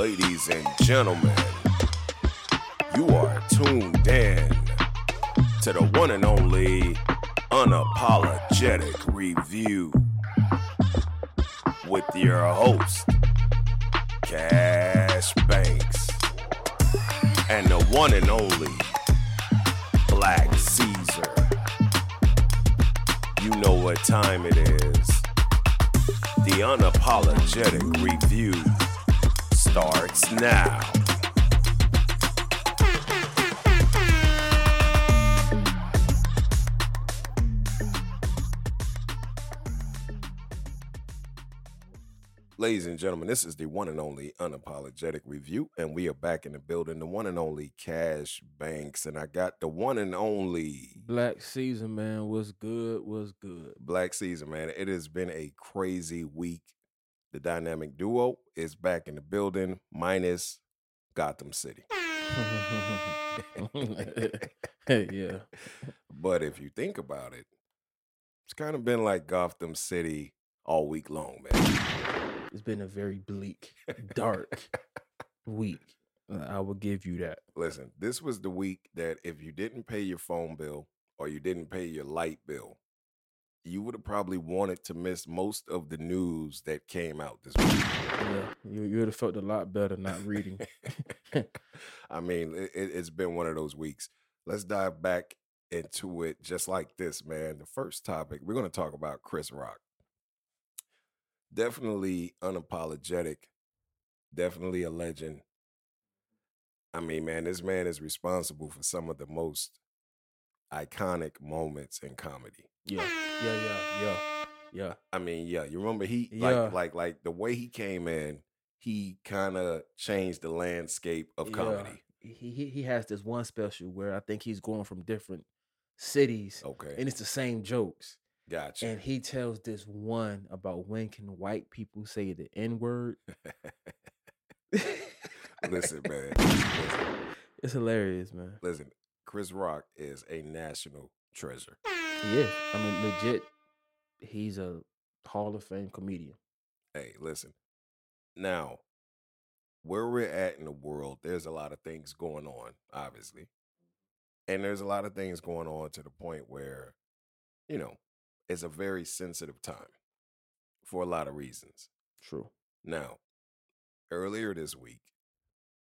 Ladies and gentlemen, you are tuned in to the one and only Unapologetic Review with your host, Cash Banks, and the one and only Black Caesar. You know what time it is. The Unapologetic Review starts now. Ladies and gentlemen, this is the one and only unapologetic review, and we are back in the building. The one and only Cash Banks, and I got the one and only Black Caesar, man, was good, was good. Black Caesar, man. It has been a crazy week. The dynamic duo is back in the building, minus Gotham City. yeah. But if you think about it, it's kind of been like Gotham City all week long, man. It's been a very bleak, dark week. Uh, I will give you that. Listen, this was the week that if you didn't pay your phone bill or you didn't pay your light bill, you would have probably wanted to miss most of the news that came out this week. Yeah, you you would have felt a lot better not reading. I mean, it, it- it's been one of those weeks. Let's dive back into it just like this, man. The first topic, we're going to talk about Chris Rock. Definitely unapologetic, definitely a legend. I mean, man, this man is responsible for some of the most iconic moments in comedy. yeah, yeah, yeah, yeah, yeah. I mean, yeah, you remember he Yeah. like like like the way he came in, he kind of changed the landscape of Yeah. comedy. He, he he has this one special where I think he's going from different cities, Okay. and it's the same jokes. Gotcha. And he tells this one about when can white people say the N word. listen, man. Listen, It's hilarious, man. listen, Chris Rock is a national treasure. He is. I mean, legit. He's a Hall of Fame comedian. Hey, listen. Now, where we're at in the world, there's a lot of things going on, obviously. And there's a lot of things going on to the point where, you know, it's a very sensitive time for a lot of reasons. True. Now, earlier this week,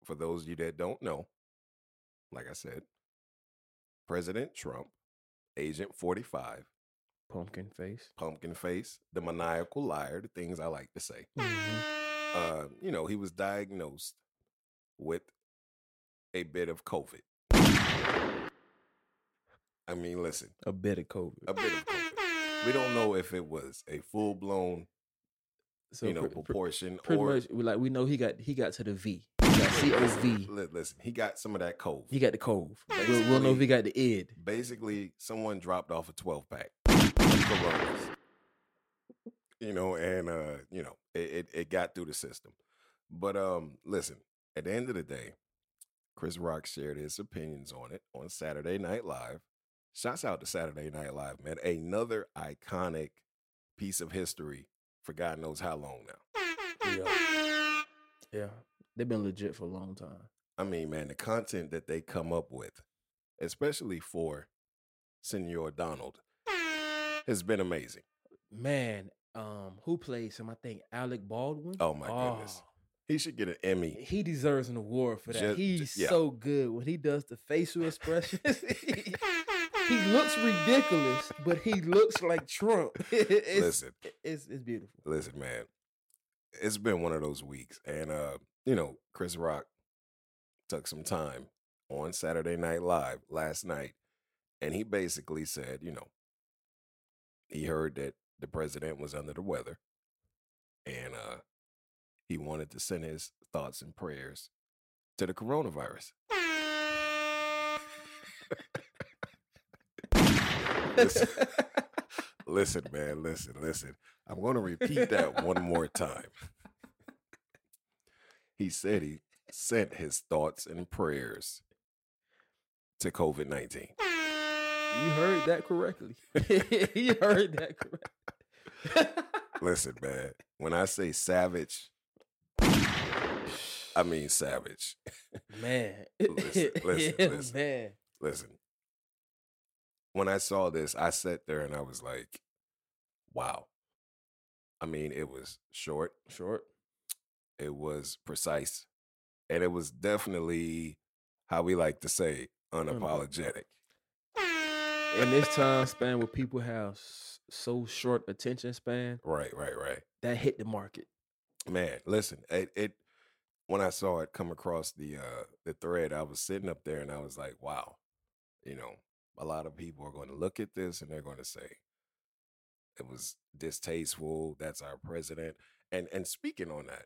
for those of you that don't know, like I said, President Trump, Agent 45, Pumpkin face. Pumpkin Face, the maniacal liar, the things I like to say. Mhm. Uh, you know, he was diagnosed with a bit of COVID. I mean, listen, A bit of COVID. a bit of COVID. We don't know if it was a full blown, So you know, pre- proportion pretty or much, we like we know he got he got to the V. He C O V. Listen, he got some of that cove. He got the cove. We'll, we'll know if he got the id. Basically, someone dropped off a 12 pack Coronas. You know, and uh, you know, it, it it got through the system. But um, listen, at the end of the day, Chris Rock shared his opinions on it on Saturday Night Live. Shouts out to Saturday Night Live, man. Another iconic piece of history for God knows how long now. Yeah. Yeah. They've been legit for a long time. I mean, man, the content that they come up with, especially for Senor Donald, has been amazing. Man, um, who plays him? I think Alec Baldwin. Oh, my goodness. He should get an Emmy. He deserves an award for that. Ju- ju- He's yeah. so good when he does the facial expressions. he looks ridiculous, but he looks like Trump. it's, Listen, it's it's beautiful. listen, man. It's been one of those weeks, and uh, you know, Chris Rock took some time on Saturday Night Live last night, and he basically said, you know, he heard that the president was under the weather, and uh, he wanted to send his thoughts and prayers to the coronavirus. Listen, listen, man, listen, listen. I'm going to repeat that one more time. He said he sent his thoughts and prayers to COVID 19. You heard that correctly. you heard that correctly. Listen, man, when I say savage, I mean, savage. Man. Listen, listen, Yeah, listen. Man. Listen, when I saw this, I sat there and I was like, wow. I mean, it was short, Short. It was precise, and it was definitely how we like to say unapologetic. In this time span where people have so short attention span, Right, right, right. that hit the market. Man, listen, it, it when I saw it come across the uh the thread, I was sitting up there and I was like, wow, you know, a lot of people are going to look at this and they're going to say it was distasteful. That's our president. And and speaking on that,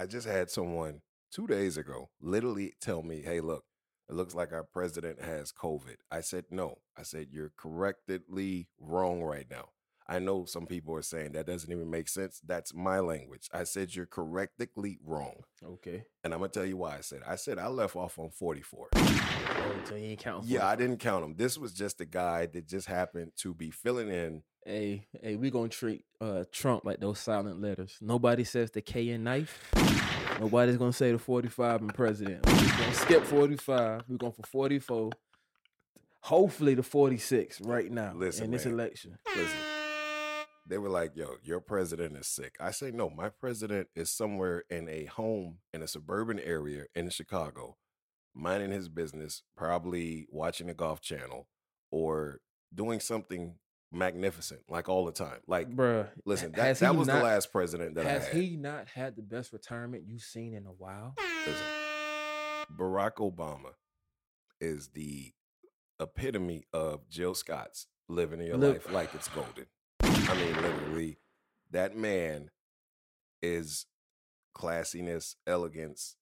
I just had someone two days ago literally tell me, hey, look, it looks like our president has COVID. I said, no. I said, you're correctedly wrong right now. I know some people are saying that doesn't even make sense. That's my language. I said, you're correctly wrong. Okay. And I'm going to tell you why I said. it. I said, I left off on 44. Oh, so you ain't counting. Yeah, I didn't count him. This was just a guy that just happened to be filling in. Hey, hey, we gonna treat uh Trump like those silent letters. Nobody says the K in knife. Nobody's gonna say the 45 and president. We're gonna skip 45. We're going for 44. Hopefully the 46 right now Listen, in this man. election. Listen, they were like, yo, your president is sick. I say, no, my president is somewhere in a home in a suburban area in Chicago, minding his business, probably watching a golf channel or doing something magnificent, like all the time. Like, Bruh, listen, that, that was the last president that Has I had. he not had the best retirement you've seen in a while? Listen, Barack Obama is the epitome of Jill Scott's living your life like it's golden. I mean, literally, that man is classiness, elegance,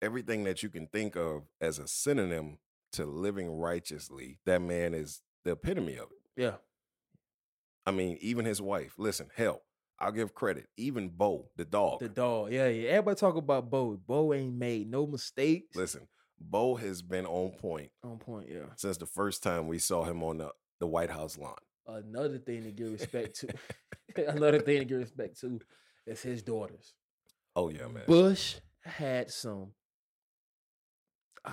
everything that you can think of as a synonym to living righteously. That man is the epitome of it. Yeah. I mean, even his wife. Listen, hell, I'll give credit. Even Bo, the dog. The dog. Yeah, yeah. Everybody talk about Bo. Bo ain't made no mistakes. Listen, Bo has been on point On point, yeah. since the first time we saw him on the, the White House lawn. Another thing to give respect to. another thing to give respect to is his daughters. Oh yeah, man. Bush had some.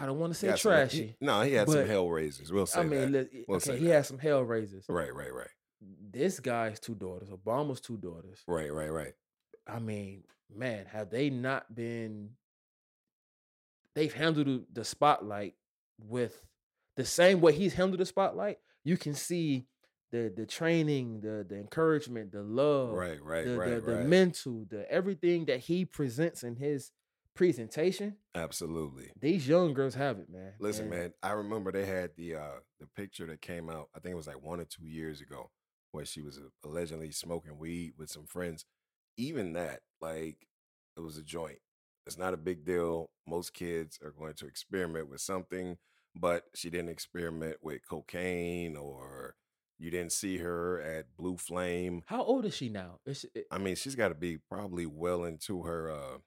I don't want to say Got some- he- trashy. no, he had some hell raisers. We'll say I mean, that. look, We'll okay, say he that. had some hell raisers. Right, right, right, This guy's two daughters, Obama's two daughters. right, right, right. I mean, man, have they not been? They've handled the- the spotlight with the same way he's handled the spotlight. You can see the the training, the the encouragement, the love, Right, right, the, right, the, the right. mental, the everything that he presents in his presentation. Absolutely. These young girls have it, man. Listen, And man, I remember they had the uh the picture that came out. I think it was like one or two years ago, where she was uh, allegedly smoking weed with some friends. Even that, like, it was a joint. It's not a big deal. Most kids are going to experiment with something, but she didn't experiment with cocaine or you didn't see her at Blue Flame. How old is she now? Is she, I mean, she's got to be probably well into her. uh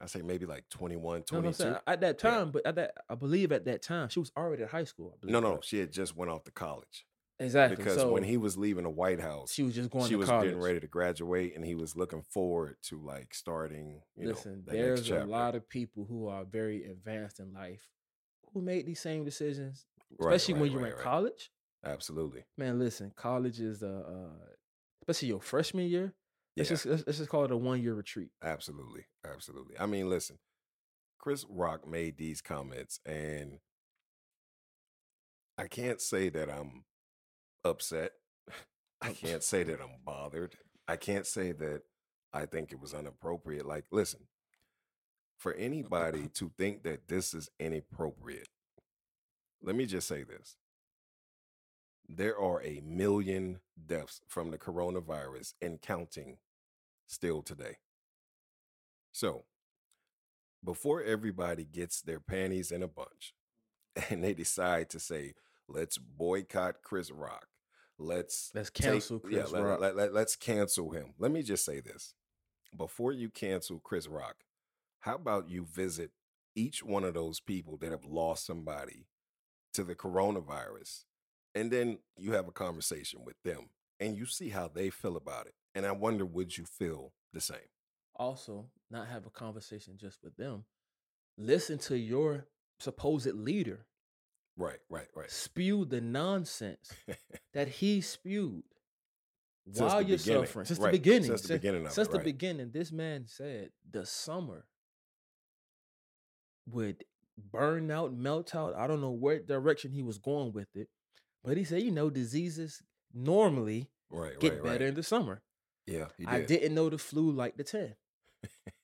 I say maybe like 21, no, no, 22. at that Yeah. time, but at that, I believe at that time she was already at high school. I believe, No, no, she had just went off to college exactly. because so when he was leaving the White House, she was just going she was college. getting ready to graduate, and he was looking forward to like starting. You Listen, know, the there's a lot of people who are very advanced in life who made these same decisions, Right, especially when you're right, in right. college. Absolutely, Man, listen, college is uh, uh especially your freshman year. Let's Yeah. just let's, let's just call it a one year retreat. absolutely, absolutely. I mean, listen, Chris Rock made these comments, and I can't say that I'm upset. I can't say that I'm bothered. I can't say that I think it was inappropriate. Like, listen, for anybody to think that this is inappropriate, let me just say this. There are a million deaths from the coronavirus and counting still today. So, before everybody gets their panties in a bunch and they decide to say, let's boycott Chris Rock, let's Let's take- cancel Chris yeah, let- Rock. Let, let, let's cancel him. Let me just say this. Before you cancel Chris Rock, how about you visit each one of those people that have lost somebody to the coronavirus and then you have a conversation with them and you see how they feel about it. And I wonder, would you feel the same? also not have a conversation just with them. Listen to your supposed leader Right, right, right. spew the nonsense that he spewed Since while the you're beginning, suffering. Since right, the beginning. since the beginning of it, since the right. beginning, this man said the summer would burn out, melt out. I don't know what direction he was going with it. But he said, you know, diseases normally Right, get right, better right. in the summer. Yeah, he I did. didn't know the flu like the 10.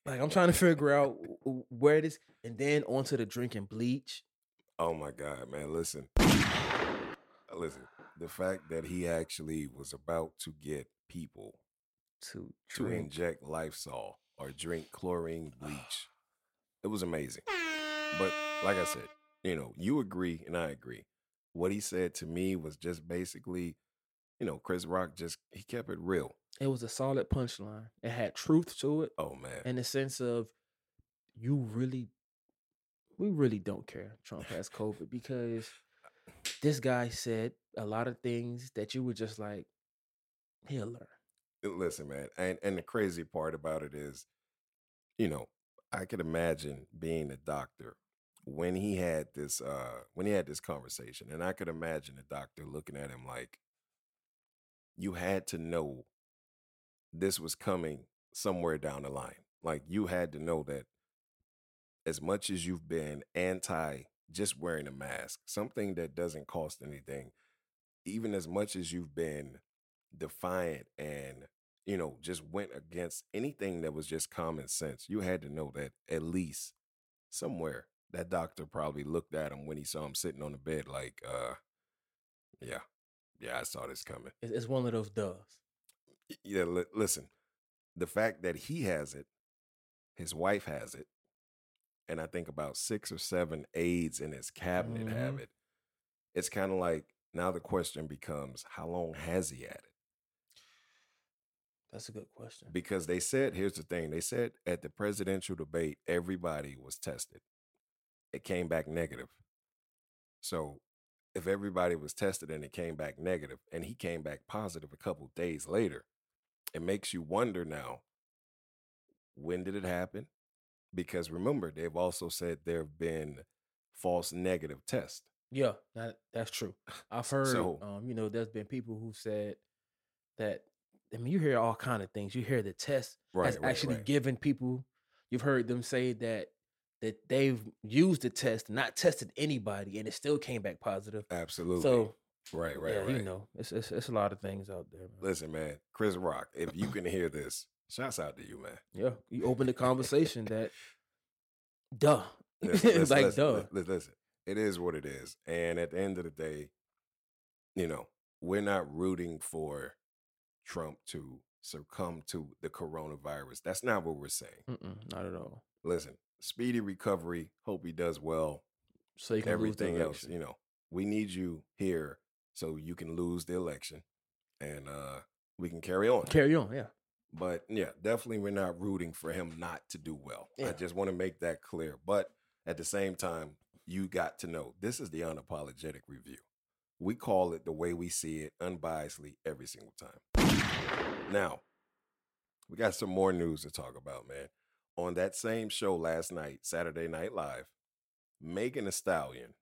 like I'm trying to figure out where it is. And then onto the drinking bleach. Oh my God, man! Listen, listen. The fact that he actually was about to get people To to inject Lysol or drink chlorine bleach, it was amazing. But like I said, you know, you agree and I agree. What he said to me was just basically, you know, Chris Rock just he kept it real. It was a solid punchline. It had truth to it. Oh man, in the sense of you really we really don't care Trump has COVID because this guy said a lot of things that you were just like, he'll learn. Listen, man, and and the crazy part about it is, you know, I could imagine being a doctor when he had this uh when he had this conversation, and I could imagine the doctor looking at him like, you had to know this was coming somewhere down the line. Like you had to know that as much as you've been anti just wearing a mask, something that doesn't cost anything, even as much as you've been defiant and you know just went against anything that was just common sense, you had to know that at least somewhere that doctor probably looked at him when he saw him sitting on the bed like, uh, yeah, yeah, I saw this coming. It's, one of those doves. Y- yeah li- listen the fact that he has it his wife has it and i think about six or seven aides in his cabinet have Mhm. it it's kind of like now the question becomes how long has he had it That's a good question. because they said here's the thing they said at the presidential debate everybody was tested it came back negative so if everybody was tested and it came back negative and he came back positive a couple days later it makes you wonder now when did it happen because remember they've also said there have been false negative tests Yeah, that, that's true. I've heard, So- um, you know, there's been people who said that. I mean, you hear all kind of things. You hear the test has right, actually right. given people. You've heard them say that that they've used the test, not tested anybody, and it still came back positive. absolutely So right right yeah, right you know, it's, it's it's a lot of things out there. Man. listen man chris rock if you can hear this shouts out to you man Yeah, you open the conversation that, duh, Listen, it's listen, like listen, duh. li- li- listen, it is what it is. And at the end of the day, you know, we're not rooting for Trump to succumb to the coronavirus. That's not what we're saying. Mm-mm, not at all. Listen, speedy recovery. Hope he does well. So Everything else, you know, we need you here so you can lose the election and uh we can carry on. Carry on, yeah. But yeah, definitely we're not rooting for him not to do well. I just want to make that clear. But at the same time, you got to know this is the unapologetic review. We call it the way we see it, unbiasedly, every single time. Now, we got some more news to talk about, man. On that same show last night, Saturday Night Live, Megan Thee Stallion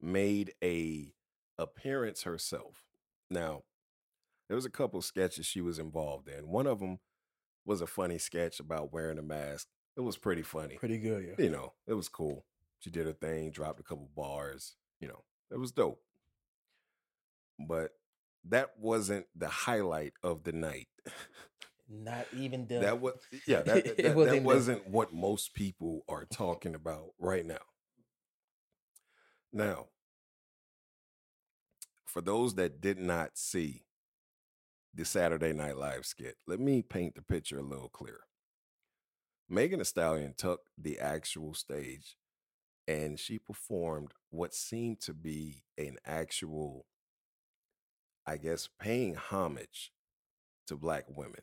made a appearance herself. Now, there was a couple sketches she was involved in. One of them was a funny sketch about wearing a mask. It was pretty funny. Pretty good, yeah. You know, it was cool. She did her thing, dropped a couple bars. You know, it was dope. But that wasn't the highlight of the night. Not even the that was yeah, that, that, that- wasn't that wasn't what most people are talking about right now. Now, for those that did not see the Saturday Night Live skit, let me paint the picture a little clearer. Megan Thee Stallion took the actual stage and she performed what seemed to be an actual, I guess, paying homage to black women.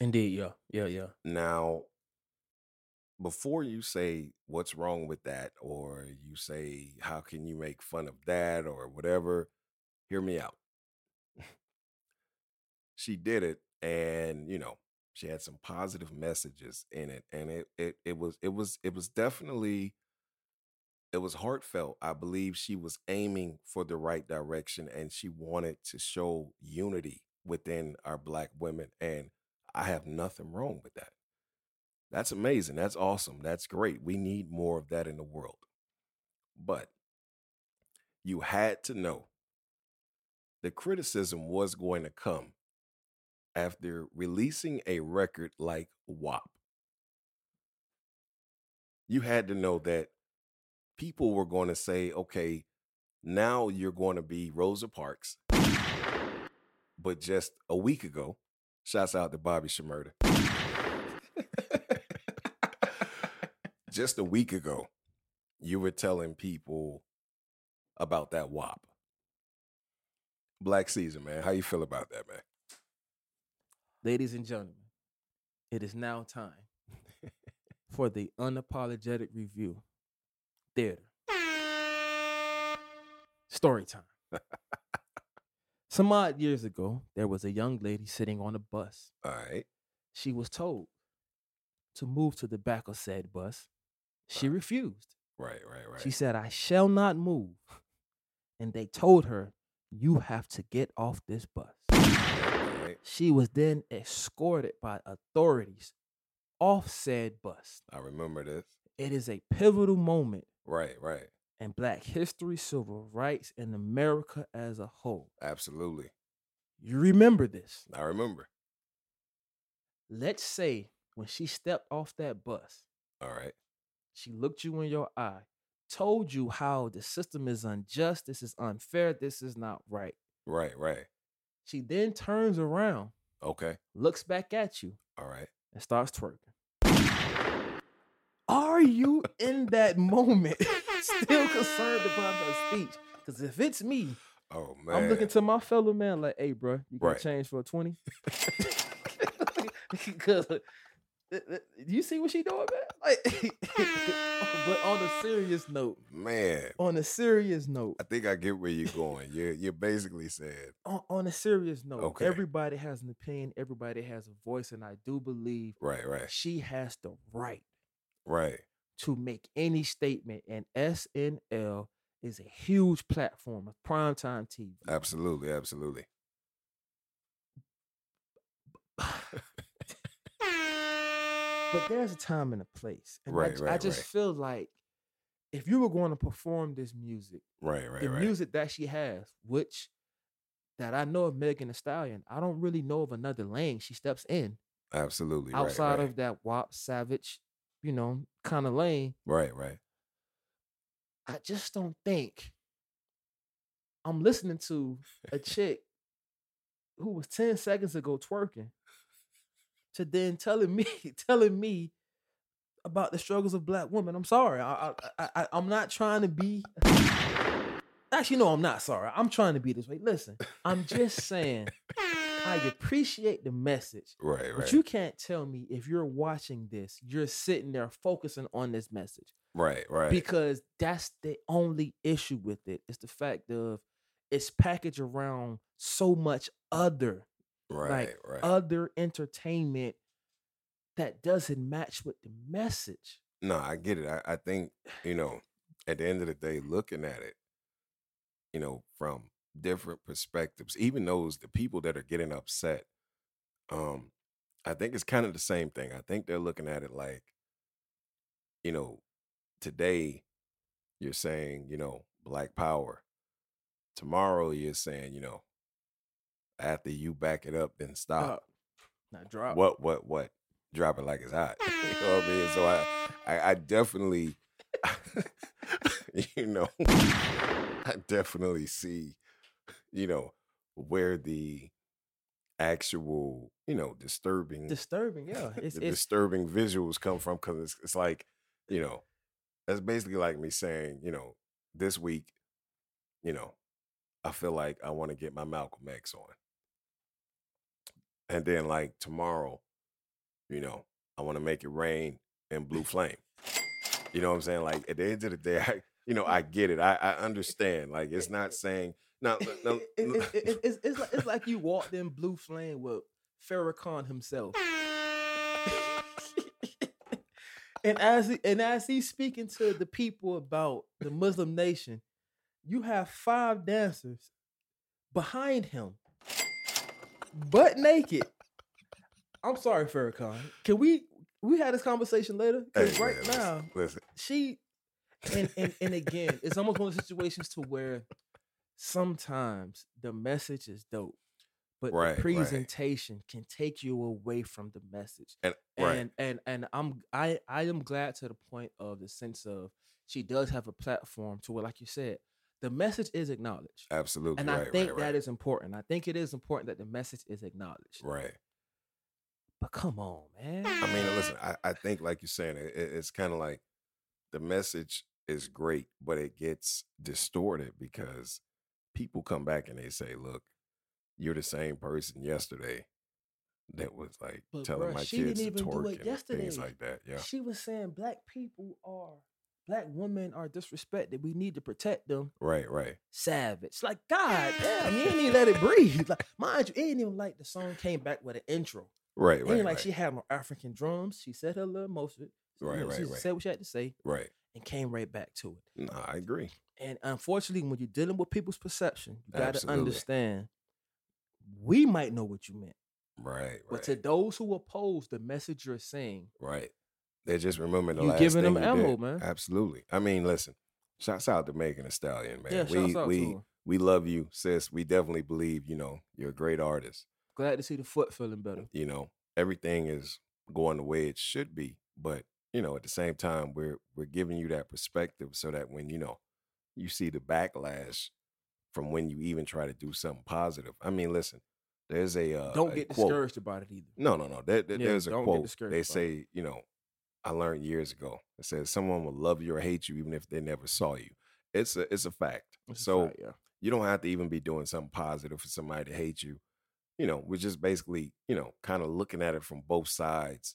Indeed, yeah, yeah, yeah. Now, before you say what's wrong with that, or you say, how can you make fun of that, or whatever, hear me out. she did it, and, you know, She had some positive messages in it, and it it it was it was it was definitely it was heartfelt. I believe she was aiming for the right direction, and she wanted to show unity within our black women, and I have nothing wrong with that. That's amazing. That's awesome. That's great. We need more of that in the world. But you had to know the criticism was going to come after releasing a record like WAP. You had to know that people were going to say, okay, now you're going to be Rosa Parks. But just a week ago, shouts out to Bobby Shmurda. Just a week ago, you were telling people about that WAP. Black Caesar, man. How you feel about that, man? Ladies and gentlemen, it is now time for the unapologetic review theater story time. Some odd years ago, there was a young lady sitting on a bus. All right. She was told to move to the back of said bus. She refused. Right, right, right. She said, I shall not move. And they told her, You have to get off this bus. right. She was then escorted by authorities off said bus. I remember this. It is a pivotal moment Right, right. in Black history, civil rights, and America as a whole. Absolutely. You remember this. I remember. Let's say when she stepped off that bus, All right. She looked you in your eye, told you how the system is unjust, this is unfair, this is not right. Right, right. She then turns around, Okay. looks back at you, All right. and starts twerking. Are you in that moment still concerned about her speech? Because if it's me, Oh man. I'm looking to my fellow man like, hey, bro, you got Right. change for a 20? Because you see what she doing, man? Like, but on a serious note, man. on a serious note, I think I get where you're going. You you basically said on, on a serious note, Okay. everybody has an opinion, everybody has a voice, and I do believe right, right, she has the right right. to make any statement, and SNL is a huge platform of primetime TV. Absolutely, absolutely. but there's a time and a place, and I Right, I, right, just right. feel like if you were going to perform this music, Right, right, the right. music that she has, which that I know of Megan Thee Stallion, I don't really know of another lane she steps in Absolutely. right, outside of that WAP Savage, you know, kind of lane. Right, right. I just don't think I'm listening to a chick who was 10 seconds ago twerking to then telling me telling me about the struggles of black women. I'm sorry. I, I, I I'm not trying to be Actually, no, I'm not sorry. I'm trying to be this way. Listen, I'm just saying I appreciate the message. Right, right. But you can't tell me if you're watching this, you're sitting there focusing on this message right, right. because that's the only issue with it. It's the fact of it's packaged around so much other, right, like right. other entertainment that doesn't match with the message. No, I get it. I, I think, you know, at the end of the day, looking at it, you know, from different perspectives, even those the people that are getting upset, um, I think it's kind of the same thing. I think they're looking at it like, you know, today you're saying, you know, black power. Tomorrow you're saying, you know, after you back it up, then stop. Not drop. What what what? Drop it like it's hot. you know what I mean? So I I, I definitely you know I definitely see, you know, where the actual, you know, disturbing Disturbing, yeah. It's the it's disturbing visuals come from because it's, it's like, you know, that's basically like me saying, you know, this week, you know, I feel like I want to get my Malcolm X on. And then like tomorrow, you know, I want to make it rain in blue flame. You know what I'm saying? Like at the end of the day, I, you know, I get it. I, I understand. Like it's not saying no, no, it- it- it- it's, it's, like, it's like you walked in blue flame with Farrakhan himself. and as he, and as he's speaking to the people about the Muslim nation, you have five dancers behind him, butt naked. I'm sorry, Farrakhan. Can we we had this conversation later? Because Hey, right man, now listen. she and, and and again, it's almost one of those situations to where sometimes the message is dope, but Right, right. the presentation can take you away from the message. And right, And and and I'm I I am glad to the point of the sense of she does have a platform to where, like you said, the message is acknowledged. absolutely. And right, I think right, right. is important. I think it is important that the message is acknowledged. right. But come on, man. I mean, listen, I, I think like you're saying, it, it- it's kind of like the message is great, but it gets distorted because people come back and they say, "Look, you're the same person yesterday that was like But telling bruh, my kids to twerk and things like that." Yeah, She was saying black people are black women are disrespected. We need to protect them. right, right, Savage. Like, God damn, you ain't even let it breathe. Like, mind you, it ain't even like the song came back with an intro. right, It right, ain't like right, she had no African drums. She said her little most of it. you Right, know, right, she right. said what she had to say right. and came right back to it. No, I agree. And unfortunately, when you're dealing with people's perception, you got to Absolutely. understand we might know what you meant. Right, right. But to those who oppose the message you're saying, right. They're just remembering the You last giving thing them ammo, did. man. Absolutely. I mean, listen. Shouts out to Megan Thee Stallion, man. yeah, we shouts out we to her. we love you, sis. We definitely believe, you know, you're a great artist. Glad to see the foot feeling better. You know, everything is going the way it should be. But, you know, at the same time, we're we're giving you that perspective so that when, you know, you see the backlash from when you even try to do something positive. I mean, listen, there's a uh, Don't a get quote. discouraged about it either. No, no, no. There, there- Yeah, there's a quote. They say, you know, I learned years ago. It says someone will love you or hate you even if they never saw you. It's a it's a fact. It's a so fact, yeah. you don't have to even be doing something positive for somebody to hate you. You know, we're just basically, you know, kind of looking at it from both sides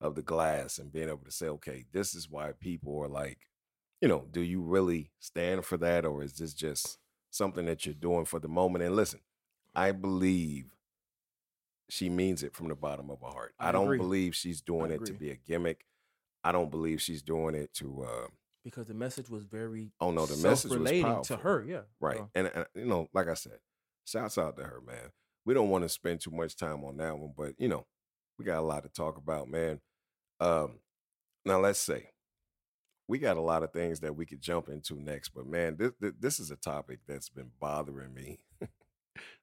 of the glass and being able to say, okay, this is why people are like, you know, do you really stand for that or is this just something that you're doing for the moment? And listen, I believe she means it from the bottom of her heart. I, I don't agree. believe she's doing it to be a gimmick. I don't believe she's doing it to uh Because the message was very oh no, the message was powerful. to her, yeah. Right. So, And, and, you know, like I said, shouts out to her, man. We don't want to spend too much time on that one, but you know, we got a lot to talk about, man. Um, now let's say we got a lot of things that we could jump into next, but man, this this, this is a topic that's been bothering me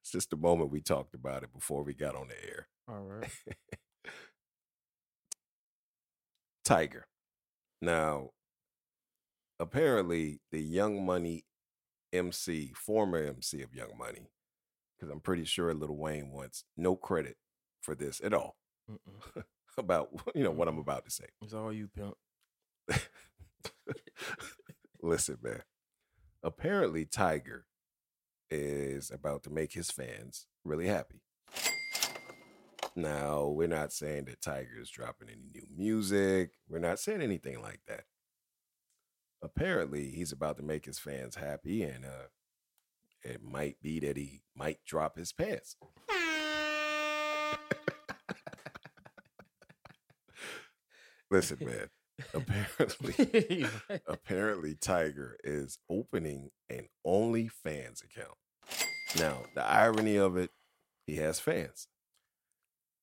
since the moment we talked about it before we got on the air. all right. Tyga. Now, apparently, the Young Money MC, former MC of Young Money, because I'm pretty sure Lil Wayne wants no credit for this at all about you know what I'm about to say. It's all you, pimp. Listen, man. Apparently, Tyga is about to make his fans really happy. Now, we're not saying that Tyga is dropping any new music. We're not saying anything like that. Apparently, he's about to make his fans happy, and uh, it might be that he might drop his pants. Listen, man. Apparently, apparently Tyga is opening an OnlyFans account. Now, the irony of it, he has fans.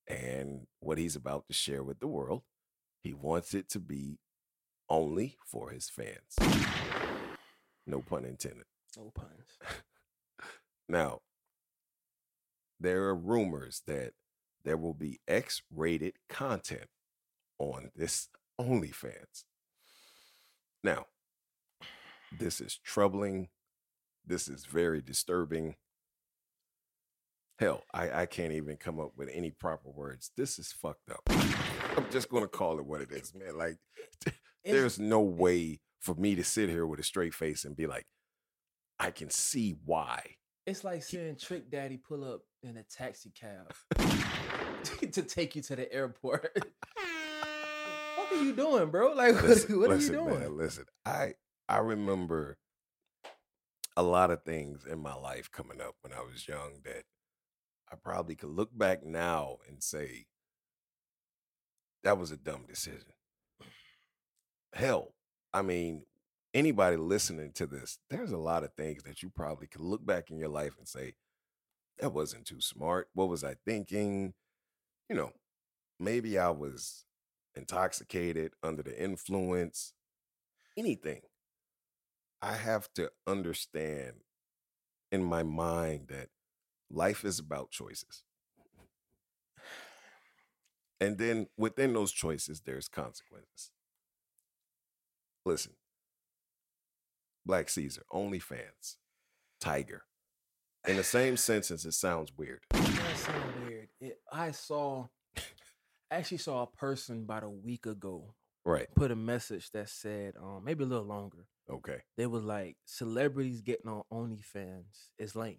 And what he's about to share with the world, he wants it to be only for his fans. No pun intended. no puns. Now, there are rumors that there will be X rated content on this OnlyFans. Now, this is troubling. This is very disturbing. Hell, I, I can't even come up with any proper words. This is fucked up. I'm just going to call it what it is, man. Like, there's no way for me to sit here with a straight face and be like, I can see why. It's like seeing Trick Daddy pull up in a taxi cab to take you to the airport. what are you doing, bro? Like, what, listen, what are listen, you doing? Man, listen, I I remember a lot of things in my life coming up when I was young that I probably could look back now and say that was a dumb decision. hell, I mean, anybody listening to this, there's a lot of things that you probably could look back in your life and say, that wasn't too smart. What was I thinking? You know, maybe I was intoxicated, under the influence, anything. I have to understand in my mind that life is about choices. And then within those choices, there's consequences. Listen, Black Caesar, OnlyFans, Tyga. In the same sentence, it sounds weird. That sound weird. It, I saw, I actually saw a person about a week ago Right. put a message that said, um, maybe a little longer. Okay. They were like, celebrities getting on OnlyFans is lame.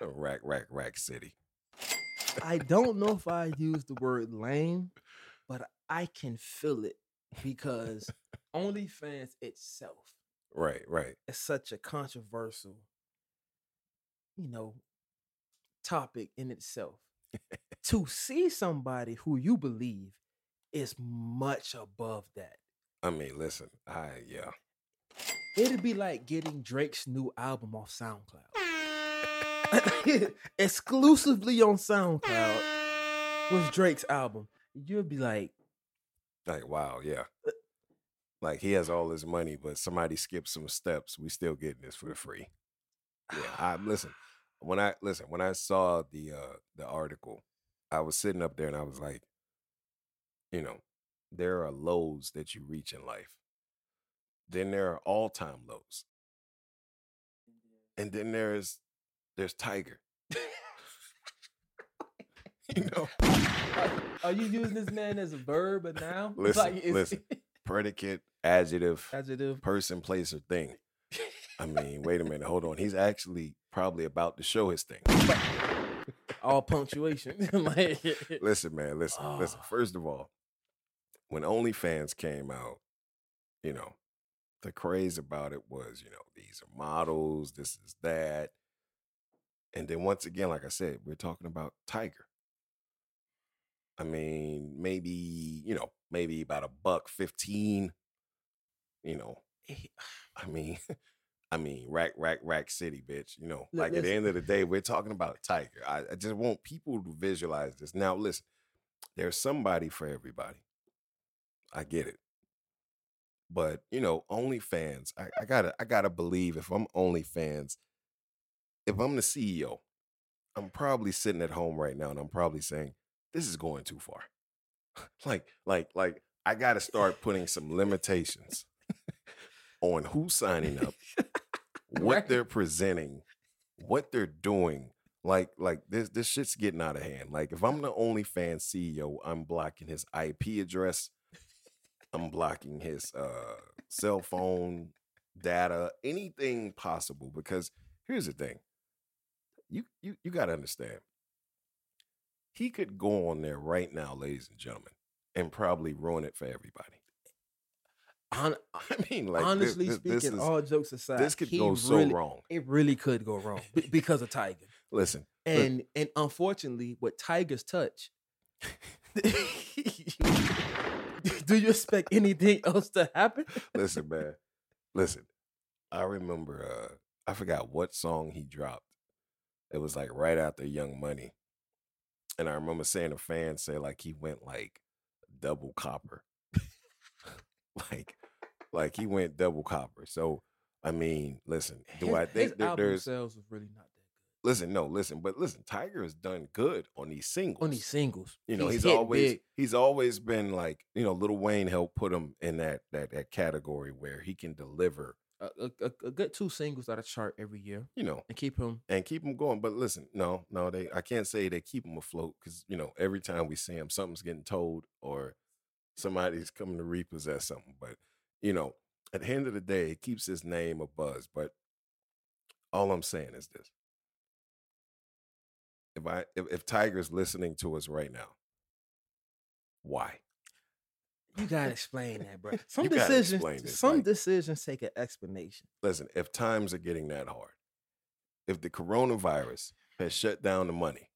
Rack, rack, rack city. I don't know if I use the word lame, but I can feel it because OnlyFans itself Right, right. is such a controversial, you know, topic in itself. to see somebody who you believe is much above that. I mean, listen, I yeah. It'd be like getting Drake's new album off SoundCloud. Exclusively on SoundCloud was Drake's album. You'd be like, Like, wow, yeah. Like he has all his money, but somebody skipped some steps. We still getting this for free. Yeah. I listen. When I listen, when I saw the uh the article, I was sitting up there and I was like, you know, there are lows that you reach in life. Then there are all-time lows. And then there's there's Tyga. you know, are, are you using this man as a verb or now? Listen, is- listen. predicate, adjective, Adjective. person, place, or thing. I mean, wait a minute, hold on. He's actually probably about to show his thing. All punctuation. Like- Listen, man, listen, listen. Oh. First of all, when OnlyFans came out, you know, the craze about it was, you know, these are models, this is that. And then once again, like I said, we're talking about Tyga. I mean, maybe, you know, maybe about a buck 15, you know, eh, I mean, I mean, rack, rack, rack city, bitch. You know, like at the end of the day, we're talking about Tyga. I, I just want people to visualize this. Now, listen, there's somebody for everybody. I get it. But you know, OnlyFans, I, I gotta, I gotta believe if I'm OnlyFans, if I'm the CEO, I'm probably sitting at home right now and I'm probably saying, this is going too far. like, like, like, I gotta start putting some limitations on who's signing up, what they're presenting, what they're doing. Like, like this this shit's getting out of hand. Like, if I'm the OnlyFans CEO, I'm blocking his IP address. I'm blocking his uh cell phone data, anything possible. Because here's the thing. You you you gotta understand. He could go on there right now, ladies and gentlemen, and probably ruin it for everybody. Hon- I mean, like honestly thi- speaking, this is- all jokes aside, this could go so really- wrong. It really could go wrong be- because of Tyga. Listen, Look. And and unfortunately, with Tyga's touch, do you expect anything else to happen? listen, man. Listen, I remember uh I forgot what song he dropped. It was like right after Young Money. And I remember seeing a fan say like he went like double copper. like like he went double copper. So I mean, listen, do his, I his think that album there's sales was really not that good. listen, no, listen, but listen, Tyga has done good on these singles. on these singles. You know, he's, hit always big. he's always been like, you know, Lil Wayne helped put him in that that that category where he can deliver, a, a, a- good two singles that are chart every year you know, and keep him. and keep him going. But listen, no, no, they I can't say they keep him afloat because you know every time we see him, something's getting told or somebody's coming to repossess something. But you know, at the end of the day, it keeps his name a buzz. But all I'm saying is this: if I if, if Tyga's listening to us right now, why? You gotta explain that, bro. Some decisions, this, some like- decisions take an explanation. listen, if times are getting that hard, if the coronavirus has shut down the money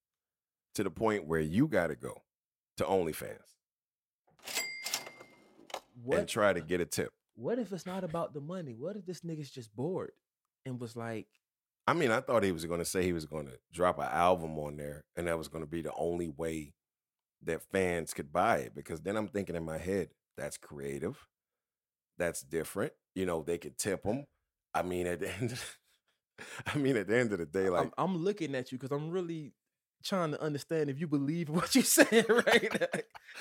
to the point where you got to go to OnlyFans, what and try to get a tip. what if it's not about the money? What if this nigga's just bored and was like, I mean, I thought he was going to say he was going to drop an album on there, and that was going to be the only way that fans could buy it. Because then I'm thinking in my head, that's creative, that's different. You know, they could tip them. I mean, at the end, I mean, at the end of the day, like I'm, I'm looking at you because I'm really trying to understand if you believe what you're saying right now.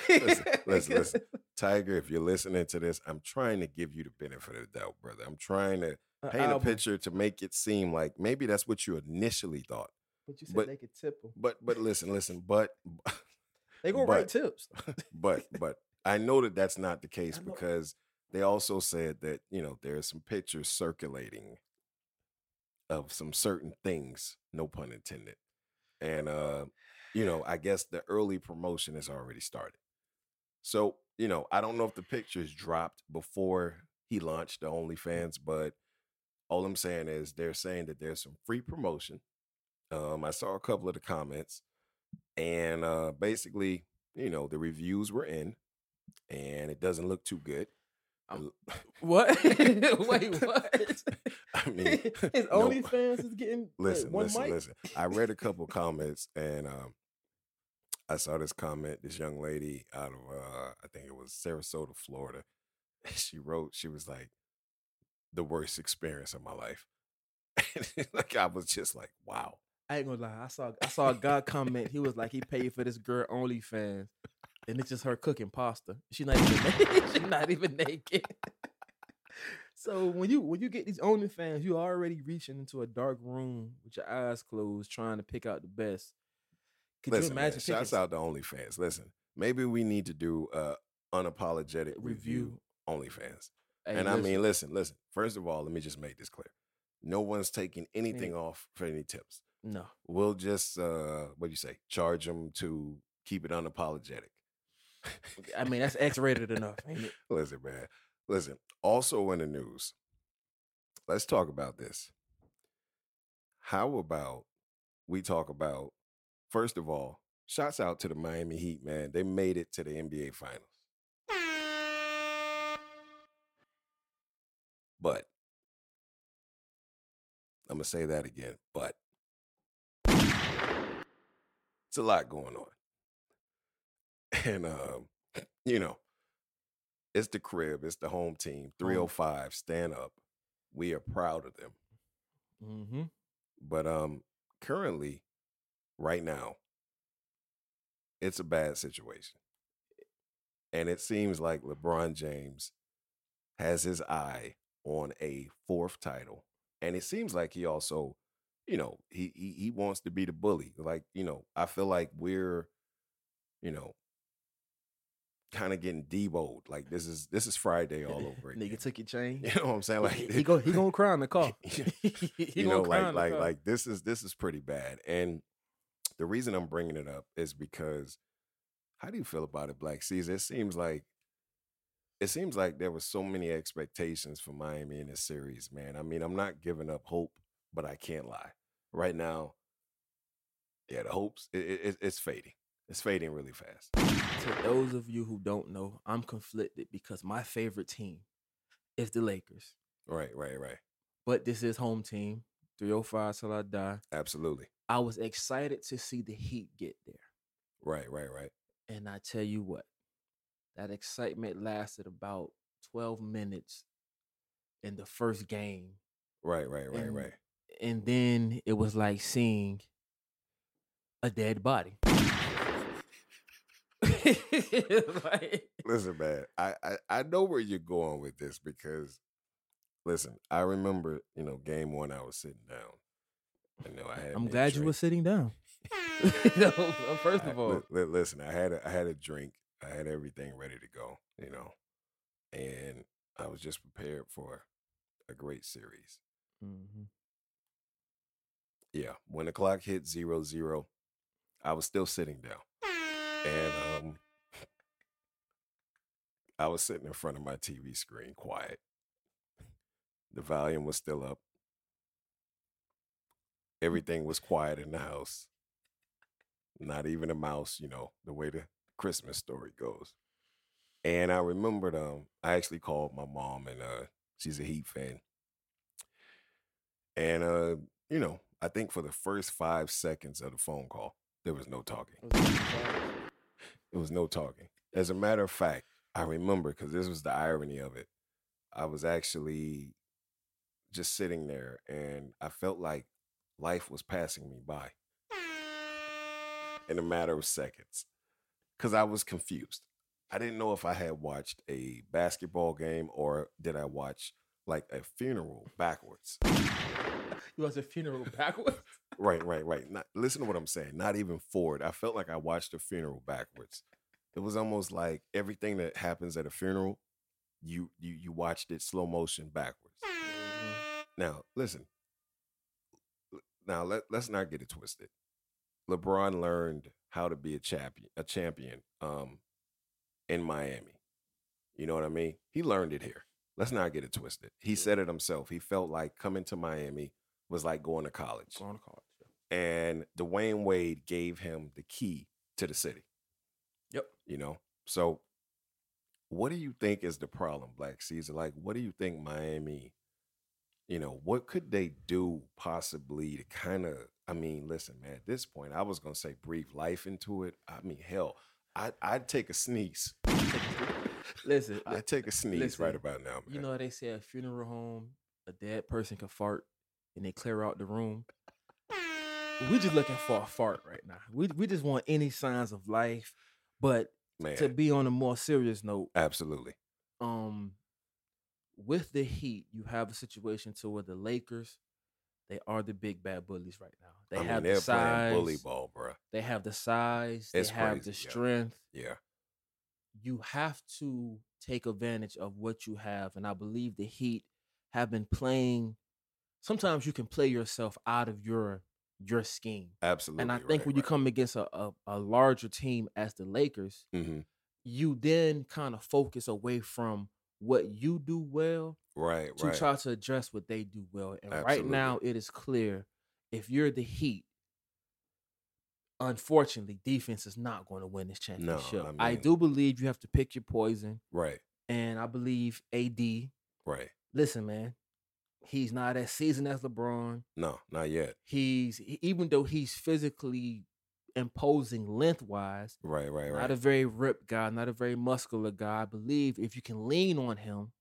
listen, listen, listen, Tyga. If you're listening to this, I'm trying to give you the benefit of the doubt, brother. I'm trying to paint a picture to make it seem like maybe that's what you initially thought. But you said but- they could tip them. But but listen, listen, but They gonna but- write tips. but but I know that that's not the case because they also said that you know there are some pictures circulating of some certain things, no pun intended, and uh, you know I guess the early promotion has already started. So you know I don't know if the pictures dropped before he launched the OnlyFans, but all I'm saying is they're saying that there's some free promotion. Um, I saw a couple of the comments, and uh, basically, you know, the reviews were in, and it doesn't look too good. Um, What? Wait, what? I mean, his no- OnlyFans is getting listen, listen, mic? listen. I read a couple comments, and um, I saw this comment. This young lady out of, uh, I think it was Sarasota, Florida. She wrote, she was like, "The worst experience of my life." like I was just like, "Wow." I ain't gonna lie. I saw I saw a guy comment. He was like, he paid for this girl OnlyFans, and it's just her cooking pasta. She's not even naked. She's not even naked. so when you when you get these OnlyFans, you are already reaching into a dark room with your eyes closed, trying to pick out the best. Could Listen, you man, imagine picking shouts out to OnlyFans. Listen, maybe we need to do a unapologetic review, Review. OnlyFans. Hey, and I mean, listen, listen. First of all, let me just make this clear. No one's taking anything off for any tips. No. We'll just uh what do you say? Charge them to keep it unapologetic. I mean, that's X-rated enough, ain't it? listen, man. Listen. Also in the news, let's talk about this. How about we talk about first of all, shouts out to the Miami Heat, man. They made it to the NBA finals. But I'm gonna say that again, but it's a lot going on. And um, you know, it's the crib, it's the home team, 305, stand up. We are proud of them. Mm-hmm. But um currently, right now, it's a bad situation. And it seems like LeBron James has his eye on a fourth title. And it seems like he also, you know, he he, he wants to be the bully. Like, you know, I feel like we're, you know, kind of getting deboed. Like this is this is Friday all over again. Nigga took your chain. You know what I'm saying? Like he, go he gonna cry in the car. you know, like like like this is this is pretty bad. And the reason I'm bringing it up is because how do you feel about it, Black Caesar? It seems like it seems like there was so many expectations for Miami in this series, man. I mean, I'm not giving up hope, but I can't lie. Right now, yeah, the hopes it, it, it's fading. It's fading really fast. to those of you who don't know, I'm conflicted because my favorite team is the Lakers. Right, right, right. But this is home team. 305 till I die. Absolutely. I was excited to see the Heat get there. Right, right, right. And I tell you what, that excitement lasted about 12 minutes in the first game. Right, right, right, And- right. And then it was like seeing a dead body. Like- listen, man, I, I I know where you're going with this because, listen, I remember you know game one, I was sitting down. I know, I had. I'm glad you were sitting down. No, first of all, li- li- listen, I had a, I had a drink, I had everything ready to go, you know, and I was just prepared for a great series. Mhm. Yeah, when the clock hit zero zero, I was still sitting down, and um, I was sitting in front of my TV screen, quiet. The volume was still up. Everything was quiet in the house. Not even a mouse, you know, the way the Christmas story goes. And I remembered um I actually called my mom and uh she's a Heat fan. And uh, you know, I think for the first five seconds of the phone call, there was no talking. There was no talking. As a matter of fact, I remember because this was the irony of it. I was actually just sitting there and I felt like life was passing me by in a matter of seconds because I was confused. I didn't know if I had watched a basketball game or did I watch like a funeral backwards. You watched a funeral backwards. Right, right, right. Not, listen to what I'm saying. Not even forward. I felt like I watched a funeral backwards. It was almost like everything that happens at a funeral, you you you watched it slow motion backwards. Now, listen. Now let let's not get it twisted. LeBron learned how to be a champion, a champion, um, in Miami. You know what I mean? He learned it here. Let's not get it twisted. He said it himself. He felt like coming to Miami was like going to college. Going to college. And Dwyane Wade gave him the key to the city. Yep. You know? So what do you think is the problem, Black Caesar? Like, what do you think Miami, you know, what could they do possibly to kind of, I mean, listen, man, at this point, I was going to say breathe life into it. I mean, hell, I, I'd take a sneeze. Listen, I- I'd take a sneeze listen, right about now, man. you know how they say a funeral home, a dead person can fart and they clear out the room. We're just looking for a fart right now. We we just want any signs of life. But man, to be on a more serious note, absolutely. um, with the Heat, you have a situation to where the Lakers, they are the big bad bullies right now. They I have they're the size. bully ball, bro. They have the size. It's they have the crazy, yeah. strength. Yeah. You have to take advantage of what you have, and I believe the Heat have been playing. Sometimes you can play yourself out of your your scheme, Absolutely. and I think right, when you right. come against a, a, a larger team as the Lakers, Mhm. you then kind of focus away from what you do well right, to right. try to address what they do well. And right now, it is clear if you're the Heat, unfortunately, defense is not going to win this championship. I, mean- do believe you have to pick your poison, right, and I believe AD. right. Listen, man, he's not as seasoned as LeBron. No, not yet. He's even though he's physically imposing lengthwise, Right, right, right. not a very ripped guy, not a very muscular guy. I believe if you can lean on him,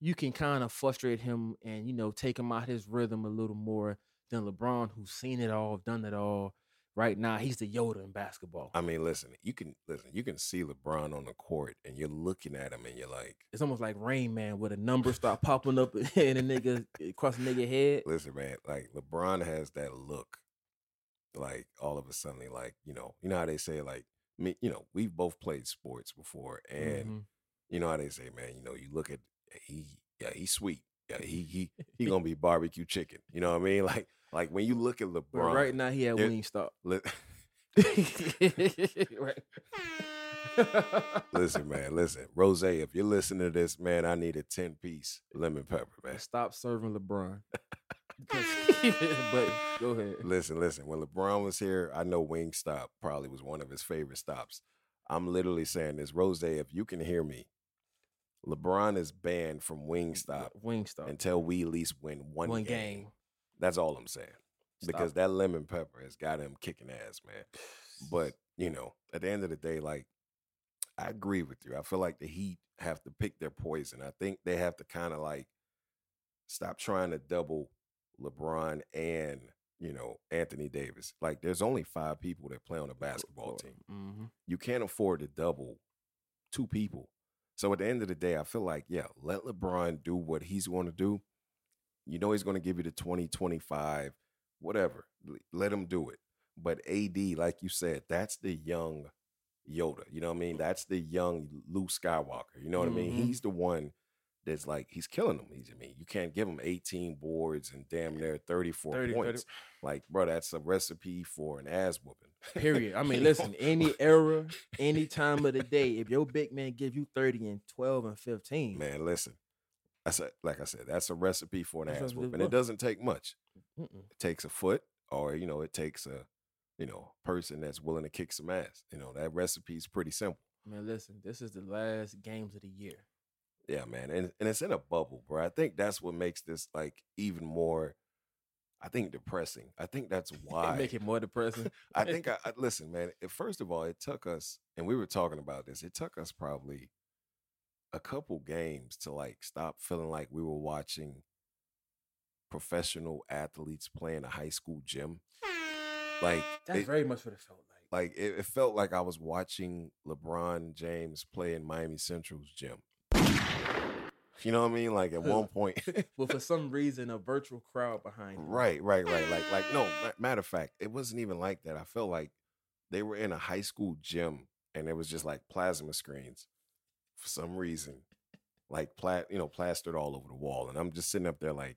you can kind of frustrate him and you know take him out his rhythm a little more than LeBron, who's seen it all, done it all. Right now, he's the Yoda in basketball. I mean, listen, you can listen, you can see LeBron on the court and you're looking at him and you're like, It's almost like Rain Man, where the numbers start popping up in a nigga across the nigga head. listen, man, like LeBron has that look. Like all of a sudden, like, you know, you know how they say, like, me, you know, we've both played sports before, and Mhm. you know how they say, man, you know, you look at he, yeah, he's sweet. Yeah, he he he gonna be barbecue chicken. You know what I mean? Like like when you look at LeBron, right now, he had it- Wingstop. right. listen, man, listen, Rose, if you're listening to this, man, I need a ten piece lemon pepper, man. Stop serving LeBron. But go ahead. Listen, listen. When LeBron was here, I know Wingstop probably was one of his favorite stops. I'm literally saying this, Rose. If you can hear me, LeBron is banned from Wingstop Wingstop. until we at least win one, One game. game. That's all I'm saying. Because that lemon pepper has got him kicking ass, man. But you know, at the end of the day, like I agree with you. I feel like the Heat have to pick their poison. I think they have to kind of like stop trying to double LeBron and you know Anthony Davis. Like, there's only five people that play on a basketball team. hmm You can't afford to double two people. So at the end of the day, I feel like yeah, let LeBron do what he's going to do. You know he's going to give you the 20, 25, whatever. Let him do it. But AD, like you said, that's the young Yoda. You know what I mean? That's the young Luke Skywalker. You know what I mean? Mhm. He's the one that's like he's killing them. He's I mean, you can't give him 18 boards and damn near 34 30, 30. points. Like, bro, that's a recipe for an ass whooping. Period. I mean, listen, any era, any time of the day, if your big man give you 30 and 12 and 15, Man, listen. I said, like I said, that's a recipe for an That's ass it whooping. It doesn't take much. mm-mm. It takes a foot, or you know, it takes a, you know, person that's willing to kick some ass. You know, that recipe is pretty simple. Man, listen, this is the last games of the year. Yeah, man, and and it's in a bubble, bro. I think that's what makes this like even more. I think depressing. I think that's why. Make it more depressing. I think I, I listen, man. It, first of all, it took us, and we were talking about this. It took us probably a couple games to like stop feeling like we were watching professional athletes playing a high school gym. Like That's it, very much what it felt like. like it, it felt like I was watching LeBron James play in Miami Central's gym. You know what I mean? Like at one point, but for some reason, a virtual crowd behind. him. right, right, right. Like, like no. Matter of fact, it wasn't even like that. I felt like they were in a high school gym, and it was just like plasma screens for some reason, like pla- you know, plastered all over the wall. And I'm just sitting up there like,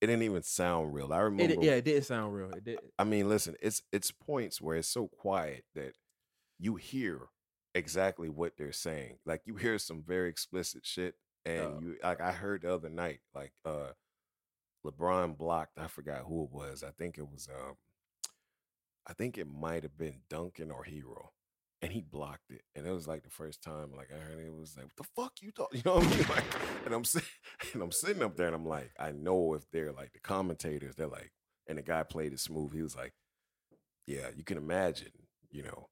it didn't even sound real. I remember. It, yeah, it did sound real. It did. I mean, listen, it's it's points where it's so quiet that you hear exactly what they're saying. Like you hear some very explicit shit, and Oh. you like I heard the other night, like uh LeBron blocked. I forgot who it was. I think it was um, I think it might have been Duncan or Herro. And he blocked it, and it was like the first time, like I heard it, it was like, "What the fuck you talk?" You know what I mean? Like, and I'm sitting, and I'm sitting up there, and I'm like, I know if they're like the commentators, they're like, and the guy played it smooth. He was like, "Yeah, you can imagine, you know,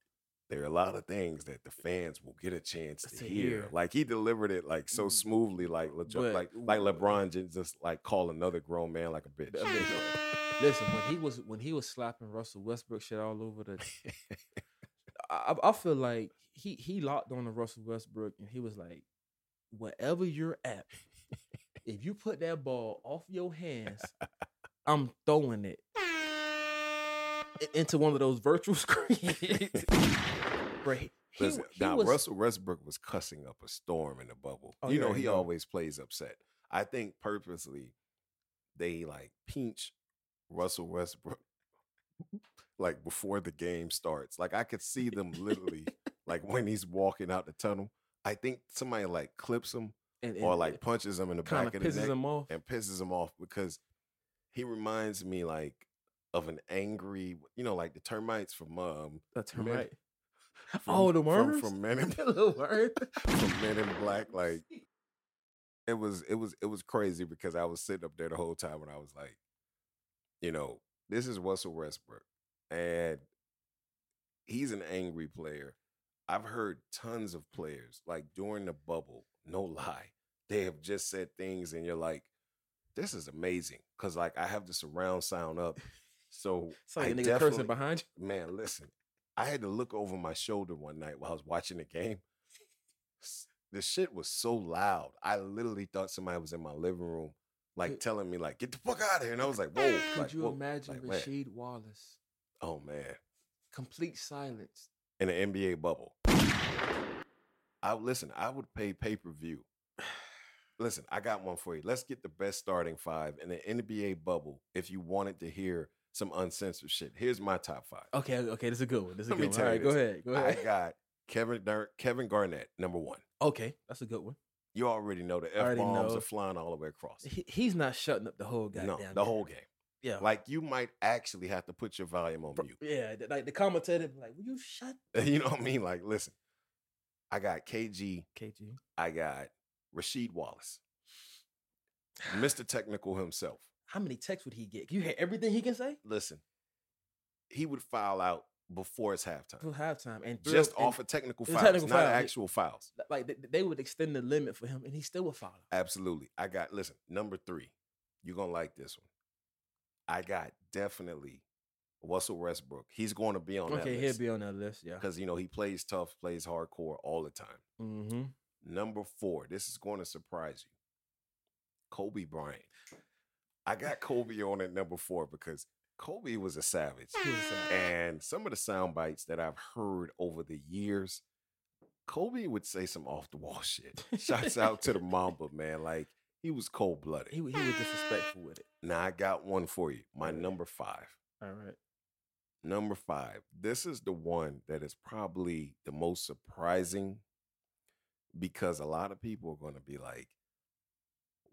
there are a lot of things that the fans will get a chance to, To hear. hear. Like he delivered it like so Mm. smoothly, like Le- But- like like LeBron just, like call another grown man like a bitch. Listen, when he was when he was slapping Russell Westbrook shit all over the, I, I feel like he he locked on to Russell Westbrook and he was like, wherever you're at, if you put that ball off your hands, I'm throwing it into one of those virtual screens. Bro, he, he, now was, Russell Westbrook was cussing up a storm in the bubble. Oh, you you know, he know. always plays upset. I think purposely they like pinch Russell Westbrook like before the game starts. Like I could see them literally like when he's walking out the tunnel. I think somebody like clips him and, or like punches him in the back of the pisses neck him off. and pisses him off because he reminds me like of an angry, you know, like the termites from um Men- right. from, Oh, the from, worms? from Men in from Men in Black. Like it was it was it was crazy because I was sitting up there the whole time and I was like, you know, this is Russell Westbrook. And he's an angry player. I've heard tons of players, like during the bubble, no lie, they have just said things and you're like, this is amazing. Cause like I have the surround sound up. So So I a nigga cursing behind you. man, listen, I had to look over my shoulder one night while I was watching the game. The shit was so loud. I literally thought somebody was in my living room, like Could- telling me, like, get the fuck out of here. And I was like, whoa. Could like, you whoa. imagine like, man. Rasheed Wallace? Oh man. Complete silence. In the NBA bubble. I listen, I would pay pay-per-view. Listen, I got one for you. Let's get the best starting five in the NBA bubble if you wanted to hear some uncensored shit. Here's my top five. Okay, okay, this is a good one. This is a Let me good one. All right, go ahead. Go ahead. I got Kevin Dar- Kevin Garnett, number one. Okay, that's a good one. You already know the I F bombs know. are flying all the way across. He, he's not shutting up the whole goddamn. no, the whole game. Yeah. Like you might actually have to put your volume on mute. yeah, like the commentator, like, "Will you shut?" You know what I mean? Like, listen, I got KG, KG. I got Rasheed Wallace, Mr. Technical himself. How many texts would he get? You hear everything he can say Listen, he would foul out before it's halftime, for halftime, and just thrill- off of technical fouls, technical not foul, actual fouls. like th- they would extend the limit for him, and he still would follow. Absolutely. I got listen, number three. You're gonna like this one. I got definitely Russell Westbrook. He's going to be on that Okay, he'll list be on that list. Yeah. because you know he plays tough, plays hardcore all the time. Mm-hmm. Number four. This is going to surprise you. Kobe Bryant. I got Kobe on at number four because Kobe was a savage. Was a savage. And some of the sound bites that I've heard over the years, Kobe would say some off the wall shit. Shouts out to the Mamba, man. Like he was cold blooded. He, he was disrespectful with it. Now I got one for you. My number five. All right. Number five. This is the one that is probably the most surprising because a lot of people are going to be like,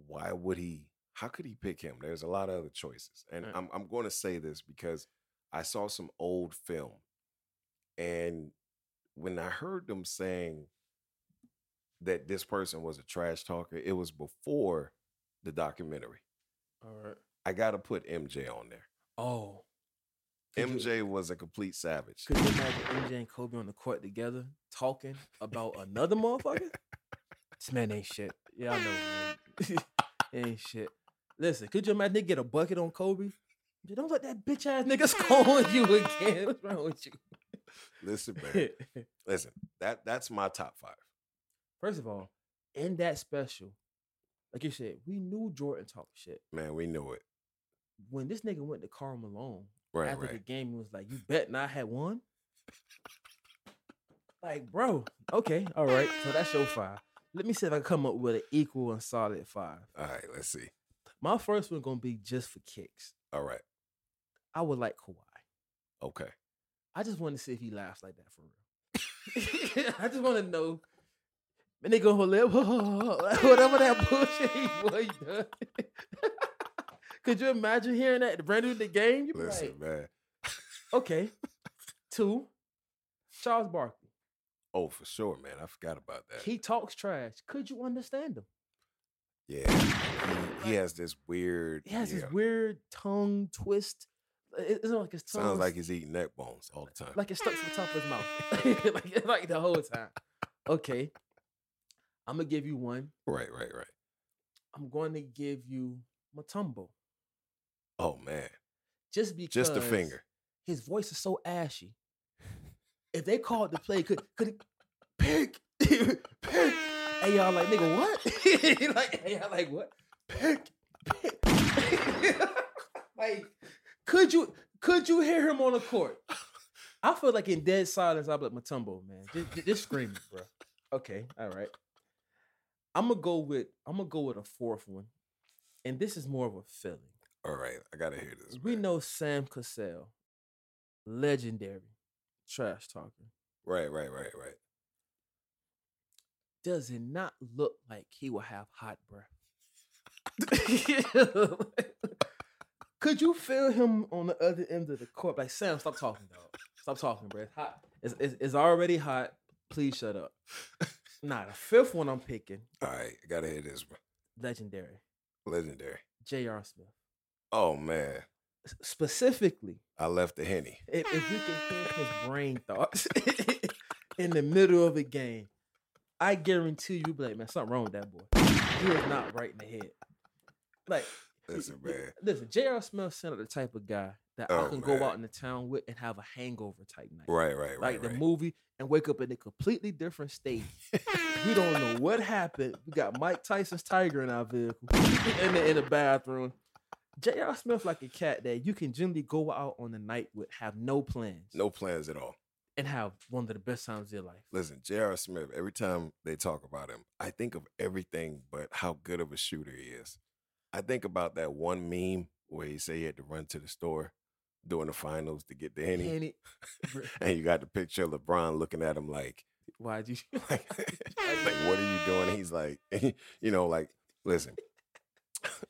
why would he? How could he pick him? There's a lot of other choices. And Right. I'm, I'm going to say this because I saw some old film and when I heard them saying that this person was a trash talker, it was before the documentary. All right. I got to put MJ on there. Oh. Could you- MJ was a complete savage. Could you imagine MJ and Kobe on the court together talking about another motherfucker? this man ain't shit. Yeah, I know, man. ain't shit. Listen, could you imagine they get a bucket on Kobe? Don't let that bitch ass nigga score on you again. What's wrong with you? Listen, man. Listen, that that's my top five. First of all, in that special, like you said, we knew Jordan talk shit. Man, we knew it. When this nigga went to Karl Malone Right, after the game, he was like, "You bet not had one." Like, bro, okay, all right. So that's your five. Let me see if I can come up with an equal and solid five. All right, let's see. My first one gonna be just for kicks. All right. I would like Kawhi. Okay. I just want to see if he laughs like that for real. I just want to know. And they go lip, whatever that bullshit he was done. Could you imagine hearing that brand new the game? You Listen, like, man. okay. Two, Charles Barkley. Oh, for sure, man. I forgot about that. He talks trash. Could you understand him? Yeah. He, he has this weird. He has yeah, this weird tongue twist. It- It's not like his tongue. Sounds like he's eating neck bones all the time. like it's stuck to the top of his mouth, like, like the whole time. Okay, I'm gonna give you one. right, right, right. I'm going to give you Mutombo. Oh man. Just because Just a finger. His voice is so ashy. If they called the play, could could it, pick pick? Hey y'all like nigga what? like hey y'all like what? Pick pick. like could you could you hear him on the court? I feel like in dead silence, I'm like Mutombo, man. Just, just- screaming, bro. Okay, all right. I'm gonna go with I'm gonna go with a fourth one, and this is more of a feeling. All right. I gotta hear this. We man. know Sam Cassell, legendary trash talker. Right, right, right, right. Does it not look like he will have hot breath? Could you feel him on the other end of the court? Like Sam, stop talking, dog. Stop talking, bro. It's hot. It's, it's, it's already hot. Please shut up. Nah, the fifth one I'm picking, All right. I gotta hear this. bro. legendary, Legendary. J.R. Smith. Oh man. S- Specifically, I left the henny. if, if we can hear his brain thoughts in the middle of a game, I guarantee you, be like, man, something wrong with that boy. He is not right in the head. Like, Listen, man. Listen, J.R. Smith sounded the type of guy that I Oh, can go out in the town with and have a hangover type night. Right, right, right. Like the movie and wake up in a completely different state. we don't know what happened. We got Mike Tyson's tiger in our vehicle in the in the bathroom. J.R. Smith like a cat that you can generally go out on the night with, have no plans, no plans at all. And have one of the best times of your life. Listen, J.R. Smith, every time they talk about him, I think of everything but how good of a shooter he is. I think about that one meme where he said he had to run to the store during the finals to get the henny. Henny, And you got the picture of LeBron looking at him like, why'd you? like, like, what are you doing? He's like, you know, like, listen,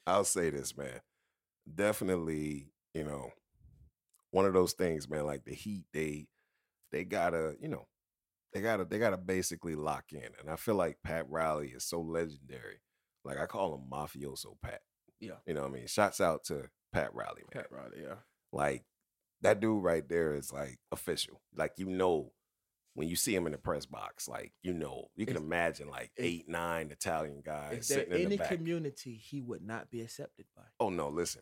I'll say this, man. Definitely, you know, one of those things, man, like the Heat, they they gotta, you know, they gotta they gotta basically lock in. And I feel like Pat Riley is so legendary. Like I call him mafioso Pat. Yeah. You know what I mean? Shouts out to Pat Riley, man. Pat Riley, yeah. Like that dude right there is like official. Like you know when you see him in the press box, like you know, you can imagine like eight, nine Italian guys If there in any the back. community he would not be accepted by. oh no, listen,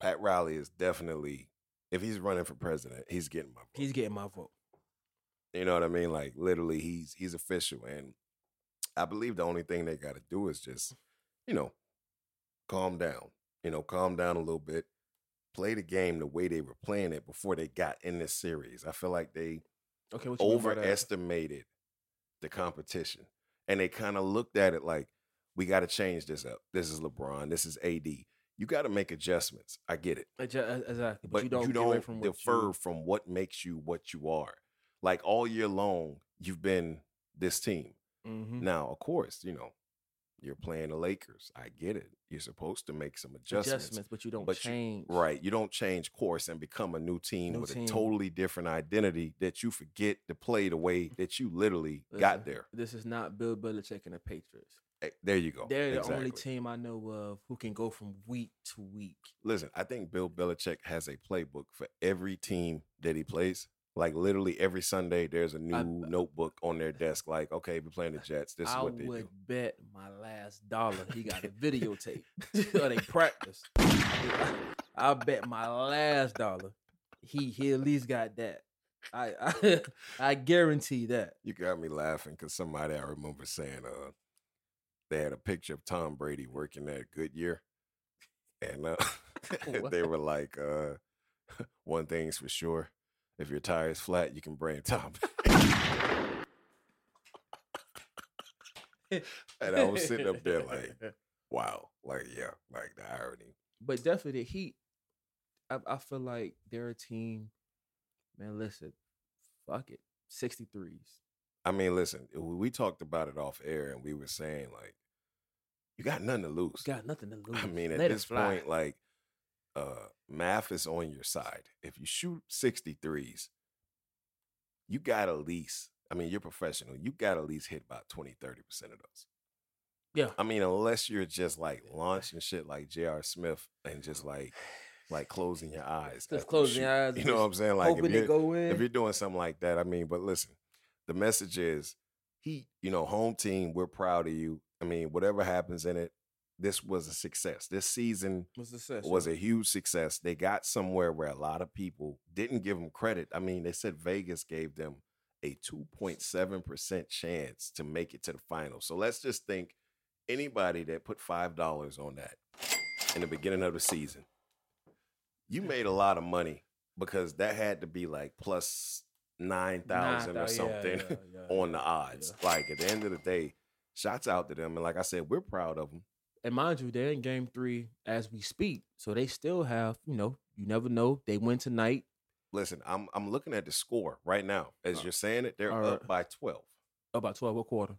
Pat Riley is definitely if he's running for president, he's getting my vote. He's getting my vote. You know what I mean? Like literally, he's he's official, and I believe the only thing they got to do is just, you know, calm down. You know, calm down a little bit. Play the game the way they were playing it before they got in this series. I feel like they Okay, what you mean by that? overestimated the competition. And they kind of looked at it like, we got to change this up. This is LeBron. This is AD. You got to make adjustments. I get it. Exa- Exactly, But, you don't, you don't from defer you- from what makes you what you are. Like all year long, you've been this team. Mhm. Now, of course, you know, You're playing the Lakers. I get it. You're supposed to make some adjustments. adjustments, but you don't but you- change. Right. You don't change course and become a new team New with team. a totally different identity that you forget to play the way that you literally got there. This is not Bill Belichick and the Patriots. Eh, There you go. They're the only team I know of who can go from week to week. Listen, I think Bill Belichick has a playbook for every team that he plays. Like literally every Sunday, there's a new I- notebook on their desk. Like, okay, we're playing the Jets. This is what they do. I would do. bet my last dollar he got a videotape or they practice. I, I bet my last dollar he he at least got that. I I, I guarantee that. You got me laughing because somebody I remember saying uh they had a picture of Tom Brady working at Goodyear. And uh they were like, uh one thing's for sure. If your tire's flat, you can blame Tom. and I was sitting up there like, wow. Like, yeah, like the irony. but definitely the Heat. I, I feel like they're a team. Man, listen, fuck it, sixty threes. I mean, listen, we talked about it off air and we were saying like you got nothing to lose. Got nothing to lose. I mean, at Let this point, like, uh, math is on your side. If you shoot 63s, you got at least, I mean, you're professional. You got at least hit about 20, 30% of those. Yeah. I mean, unless you're just like launching shit like J.R. Smith and just like, like closing your eyes. Just you closing your eyes You know what I'm saying? Like, if you're, they go in. if you're doing something like that, I mean, but listen, the message is he, you know, home team, we're proud of you. I mean, whatever happens in it, this was a success. This season was session. was a huge success. They got somewhere where a lot of people didn't give them credit. I mean, they said Vegas gave them a 2.7% chance to make it to the final. So let's just think anybody that put $5 on that in the beginning of the season, you made a lot of money because that had to be like plus 9,000 Nah, or something yeah, yeah, on the odds. yeah. Like at the end of the day, shouts out to them. And like I said, we're proud of them. And mind you, they're in game three as we speak. So they still have, you know, you never know. They win tonight. Listen, I'm I'm looking at the score right now. As Uh, you're saying it, they're all up by 12. Up by 12. What quarter?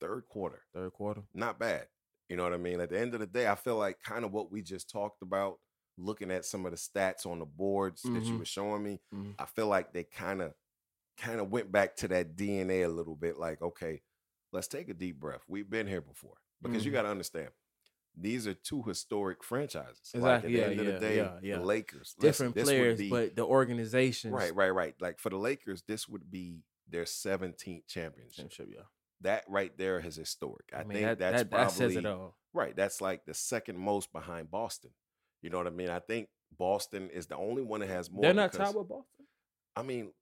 Third quarter. Third quarter. Not bad. You know what I mean? At the end of the day, I feel like kind of what we just talked about, looking at some of the stats on the boards that you Mhm. were showing me, Mhm. I feel like they kind of kind of went back to that DNA a little bit like, okay, let's take a deep breath. We've been here before. Because you Mhm. got to understand, these are two historic franchises. Like at Exactly. the Yeah, end of yeah, the day, yeah, yeah. the Lakers. Different players, be- but the organization. Right, right, right. Like for the Lakers, this would be their 17th championship. Championship, yeah. That right there is historic. I, I, mean, think that, that's that, that probably says it all. right. That's like the second most behind Boston. You know what I mean? I think Boston is the only one that has more. They're not because- tied with Boston. I mean,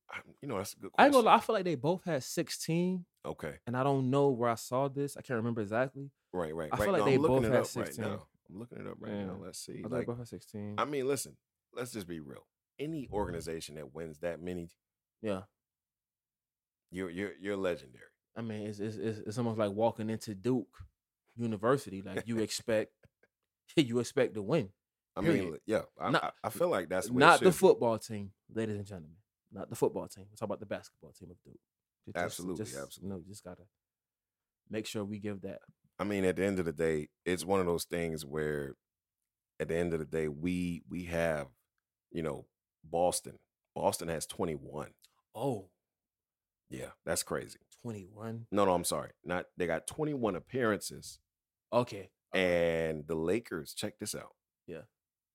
you know, that's a good I ain't question. gonna lie. I feel like they both had 16, Okay, and I don't know where I saw this. I can't remember exactly. Right, right. I right. feel like No, they I'm looking both it had up 16. right now. I'm looking it up right now. Let's see. I thought Like, both had 16. I mean, listen. Let's just be real. Any organization that wins that many, yeah. you're you're you're legendary. I mean, it's, it's it's it's almost like walking into Duke University. Like you expect, you expect to win. I Period. mean, yeah. I, Not- I, I feel like that's the way it Not the should be. football team, ladies and gentlemen. Not the football team. Let's talk about the basketball team of Duke. Ju- Absolutely, absolutely. You just gotta make sure we give that. I mean, at the end of the day, it's one of those things where, at the end of the day, we we have, you know, Boston. Boston has twenty one. Oh, Yeah, that's crazy. 21. No, no, I'm sorry. Not they got twenty one appearances, Okay. and the Lakers. Check this out. Yeah.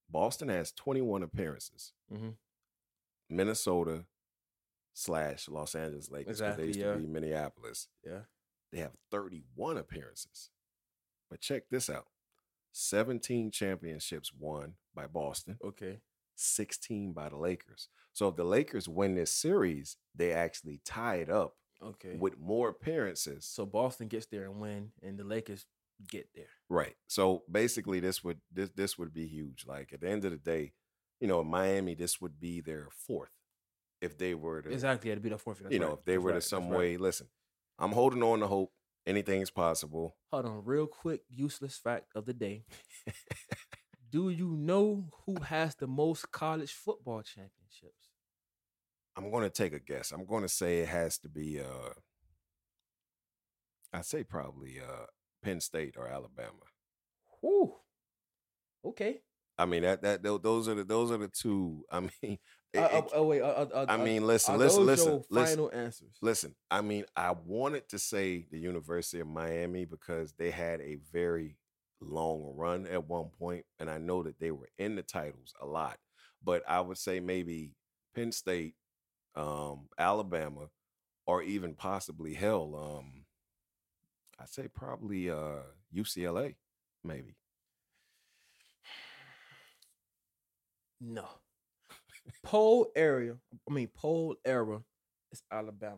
Boston has twenty one appearances. Mhm. Minnesota slash Los Angeles Lakers. Exactly, They used yeah. to be Minneapolis. Yeah. They have 31 appearances. But check this out 17 championships won by Boston, Okay. 16 by the Lakers. So if the Lakers win this series, they actually tie it up Okay. with more appearances. so Boston gets there and win, and the Lakers get there. Right. So basically this would this this would be huge. Like at the end of the day, you know, in Miami, this would be their fourth. If they were to Exactly. It'd be the fourth. you know, if they were to some way, listen, I'm holding on to hope anything's possible. Hold on, real quick, useless fact of the day. Do you know who has the most college football championships? I'm going to take a guess. I'm going to say it has to be. uh I'd say probably uh Penn State or Alabama. Whew. Okay. I mean that that those are the those are the two. I mean, it- Uh, it- oh wait. Uh, uh, I mean, listen, listen, listen, listen. Final answers. Listen, I mean, I wanted to say the University of Miami because they had a very long run at one point, and I know that they were in the titles a lot. But I would say maybe Penn State, um, Alabama, or even possibly hell, um, I'd say probably uh, UCLA, maybe. No. Poll area. I mean, poll era is Alabama.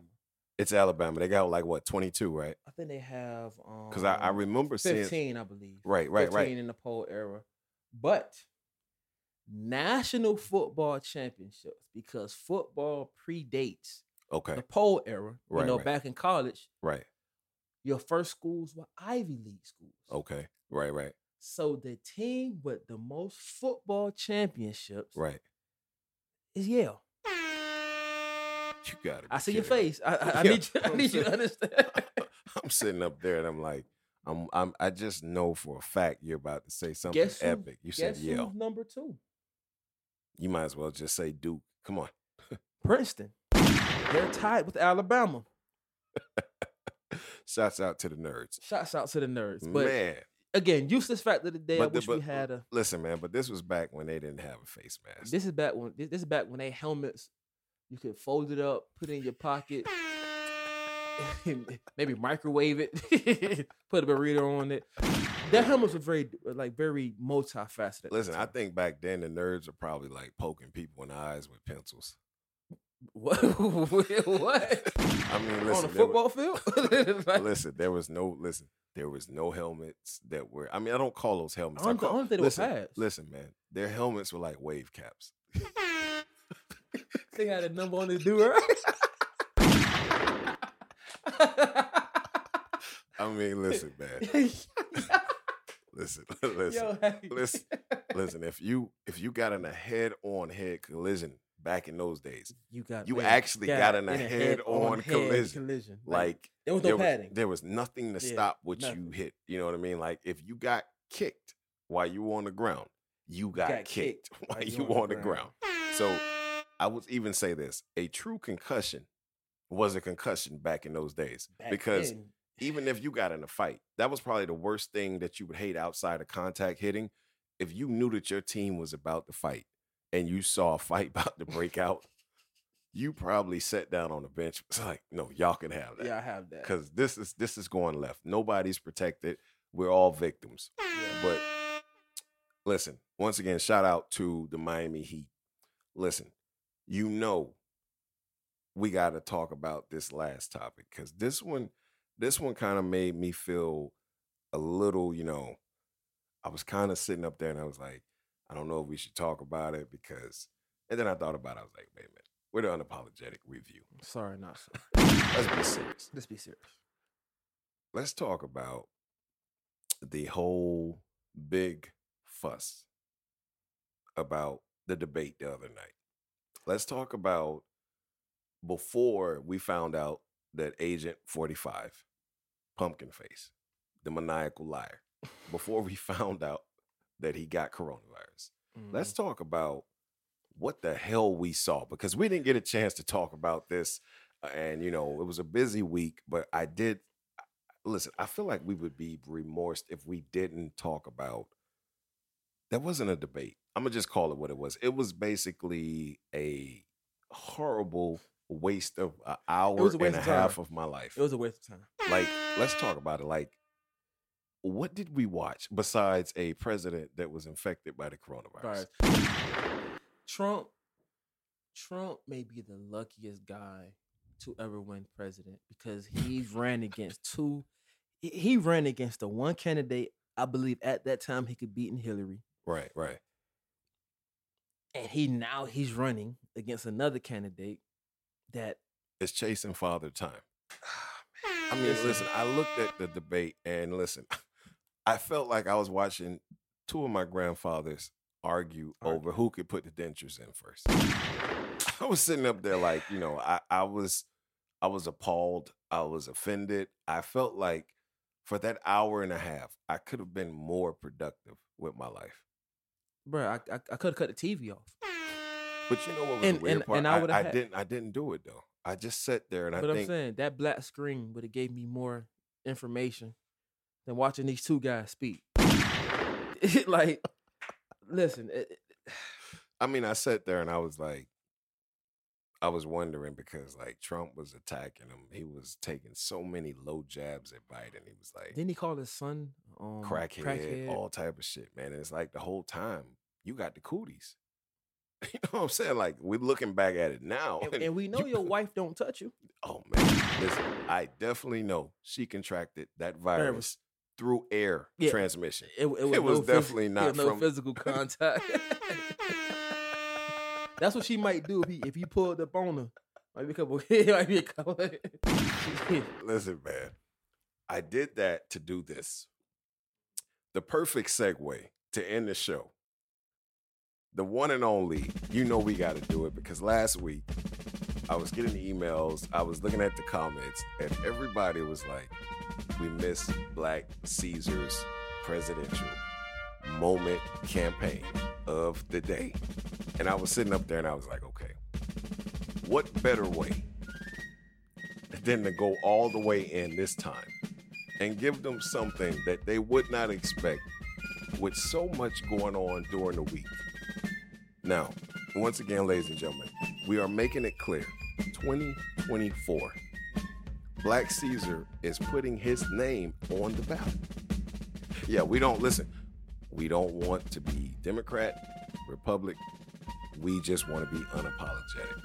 It's Alabama. They got like what twenty two, right? I think they have um Because I, I remember seeing 15, I believe. right, right, 15 right. in the poll era. But national football championships, because football predates Okay, the poll era. Right, you know, right. back in college, right. your first schools were Ivy League schools. Okay, right, right, So the team with the most football championships right. Is Yale. You got it. I see your kidding me. face. I, I, I Yeah, need you. I need you to understand. I'm sitting up there and I'm like, I'm, I'm, I just know for a fact you're about to say something Guess who- epic. You said Yale. number two? You might as well just say Duke. Come on. Princeton. They're tied with Alabama. Shouts out to the nerds. Shouts out to the nerds. But man, again, useless fact of the day. I But the- wish we had a. listen, man. But this was back when they didn't have a face mask. This is back when this, this is back when they helmets. You could fold it up, put it in your pocket, maybe microwave it, put a burrito on it. Their helmets were very like very multifaceted. Listen, I think back then the nerds are probably like poking people in the eyes with pencils. What? what? I mean, on a football field? Like, listen, there was no listen. There was no helmets that were. I mean, I don't call those helmets. I don't, call, I don't think they listen, were pads. listen, man. Their helmets were like wave caps. They had a number on the do I mean, listen, man. Listen, listen, Yo, hey. listen, listen. If you if you got in a head on head collision back in those days, You got You man, actually got in a head-on head-on collision. collision. like there was no there was, padding. there was nothing to Yeah, stop what nothing. you hit. You know what I mean? Like if you got kicked while you were on the ground, you got, got kicked, kicked while you were on the ground. So I would even say this: a true concussion was a concussion back in those days Back because then, even if you got in a fight, that was probably the worst thing that you would hate outside of contact hitting. If you knew that your team was about to fight and you saw a fight about to break out, you probably sat down on the bench. It's like, no, y'all can have that yeah, I have that. because this is this is going left. Nobody's protected. We're all victims. But listen, once again, shout out to the Miami Heat. Listen, you know, we got to talk about this last topic because this one, this one kind of made me feel a little, you know, I was kind of sitting up there and I was like, I don't know if we should talk about it because, and then I thought about it. I was like, wait a minute, we're the unapologetic review. Sorry, not sorry. Let's be serious Let's be serious. let's talk about the whole big fuss about the debate the other night. Let's talk about before we found out that Agent 45, Pumpkin Face, the maniacal liar, before we found out that he got coronavirus. Let's Mm-hmm. talk about what the hell we saw because we didn't get a chance to talk about this. uh, And, you know, it was a busy week, but I did listen. I feel like we would be remorsed if we didn't talk about that wasn't a debate. I'm going to just call it what it was. It was basically a horrible waste of an hour and a half time. of my life. It was a waste of time. like, let's talk about it. Like, what did we watch besides a president that was infected by the coronavirus? Trump, Trump may be the luckiest guy to ever win president because he ran against two. he- He ran against the one candidate I believe at that time he could beat in Hillary, Right, right. and he now he's running against another candidate that is chasing father time. I mean, listen, I looked at the debate and listen, I felt like I was watching two of my grandfathers argue over who could put the dentures in first. I was sitting up there like, you know, I, I was I was appalled. I was offended. I felt like for that hour and a half, I could have been more productive with my life. Bro, I I, I could have cut the TV off. But you know what was And- the weird and- part? and I I, I had- didn't I didn't do it though. I just sat there and I But I'm think saying that black screen would have gave me more information than watching these two guys speak. like, listen, it, it- I mean, I sat there and I was like, I was wondering because like Trump was attacking him. He was taking so many low jabs at Biden. He was like didn't he call his son um, crackhead, all type of shit, man. And it's like the whole time you got the cooties. You know what I'm saying? Like we're looking back at it now. and, and we know you- your wife don't touch you. Oh man, listen, I definitely know she contracted that virus through air Yeah. transmission. It, it was, It was no definitely it not no from- physical contact. That's what she might do if he if you pulled up on her. Might be a couple. might be a couple. Listen, man, I did that to do this. The perfect segue to end the show. The one and only, you know, we got to do it because last week I was getting the emails, I was looking at the comments, and everybody was like, we miss Black Caesar's presidential moment campaign of the day. And I was sitting up there and I was like, okay, what better way than to go all the way in this time and give them something that they would not expect with so much going on during the week. Now, once again, ladies and gentlemen, we are making it clear 2024. Black Caesar is putting his name on the ballot. Yeah, we don't listen. We don't want to be Democrat, Republic. We just want to be unapologetic.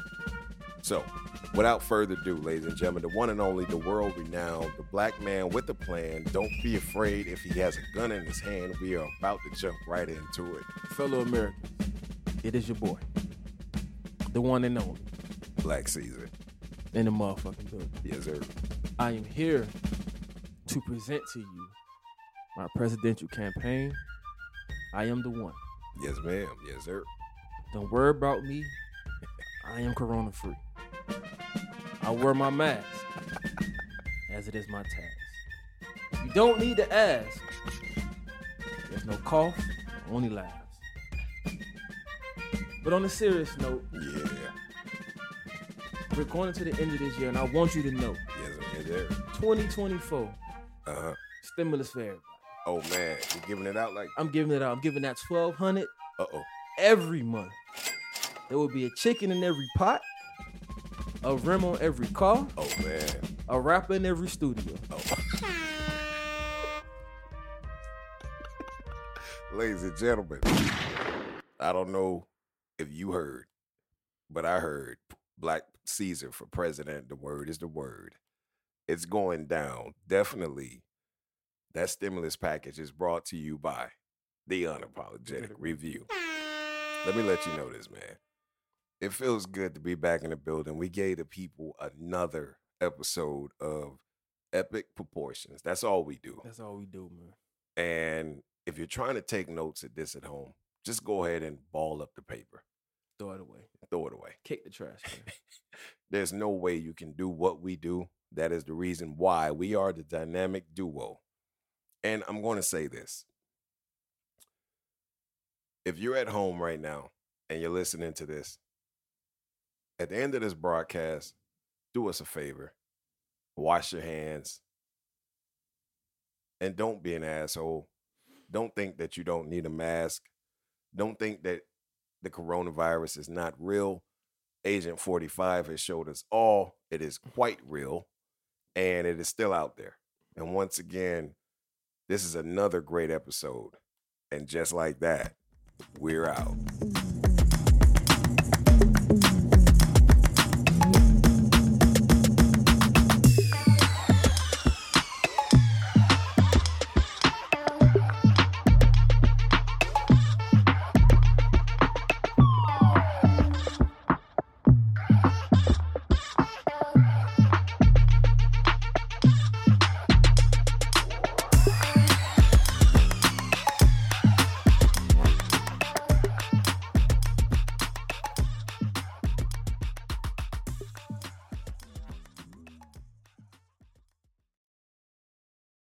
So, without further ado, ladies and gentlemen, the one and only, the world renowned, the black man with a plan. Don't be afraid if he has a gun in his hand. We are about to jump right into it. Fellow Americans, it is your boy, the one and only, Black Caesar. in the motherfucking building. Yes, sir. I am here to present to you my presidential campaign. I am the one. Yes, ma'am. Yes, sir. Don't worry about me. I am corona free. I wear my mask as it is my task. You don't need to ask. There's no cough, only laughs. But on a serious note, Yeah. we're going into the end of this year, and I want you to know Yes, yes, sir. 2024 Uh huh. stimulus for everybody. Oh man, you giving it out like? I'm giving it out. I'm giving that 1200 Uh oh. every month. There will be a chicken in every pot, a rim on every car, Oh man. a rapper in every studio. Oh. Ladies and gentlemen, I don't know if you heard, but I heard Black Caesar for president. The word is the word. It's going down. Definitely. That stimulus package is brought to you by the Unapologetic Review. Let me let you know this, man. It feels good to be back in the building. We gave the people another episode of epic proportions. That's all we do. That's all we do, man. And if you're trying to take notes at this at home, just go ahead and ball up the paper, Throw it away. throw it away. Kick the trash. There's no way you can do what we do. That is the reason why we are the dynamic duo. And I'm going to say this. If you're at home right now and you're listening to this, at the end of this broadcast, do us a favor. Wash your hands. And don't be an asshole. Don't think that you don't need a mask. Don't think that the coronavirus is not real. Agent 45 has showed us all it is mm-hmm. quite real and it is still out there. And once again, this is another great episode. And just like that, we're out.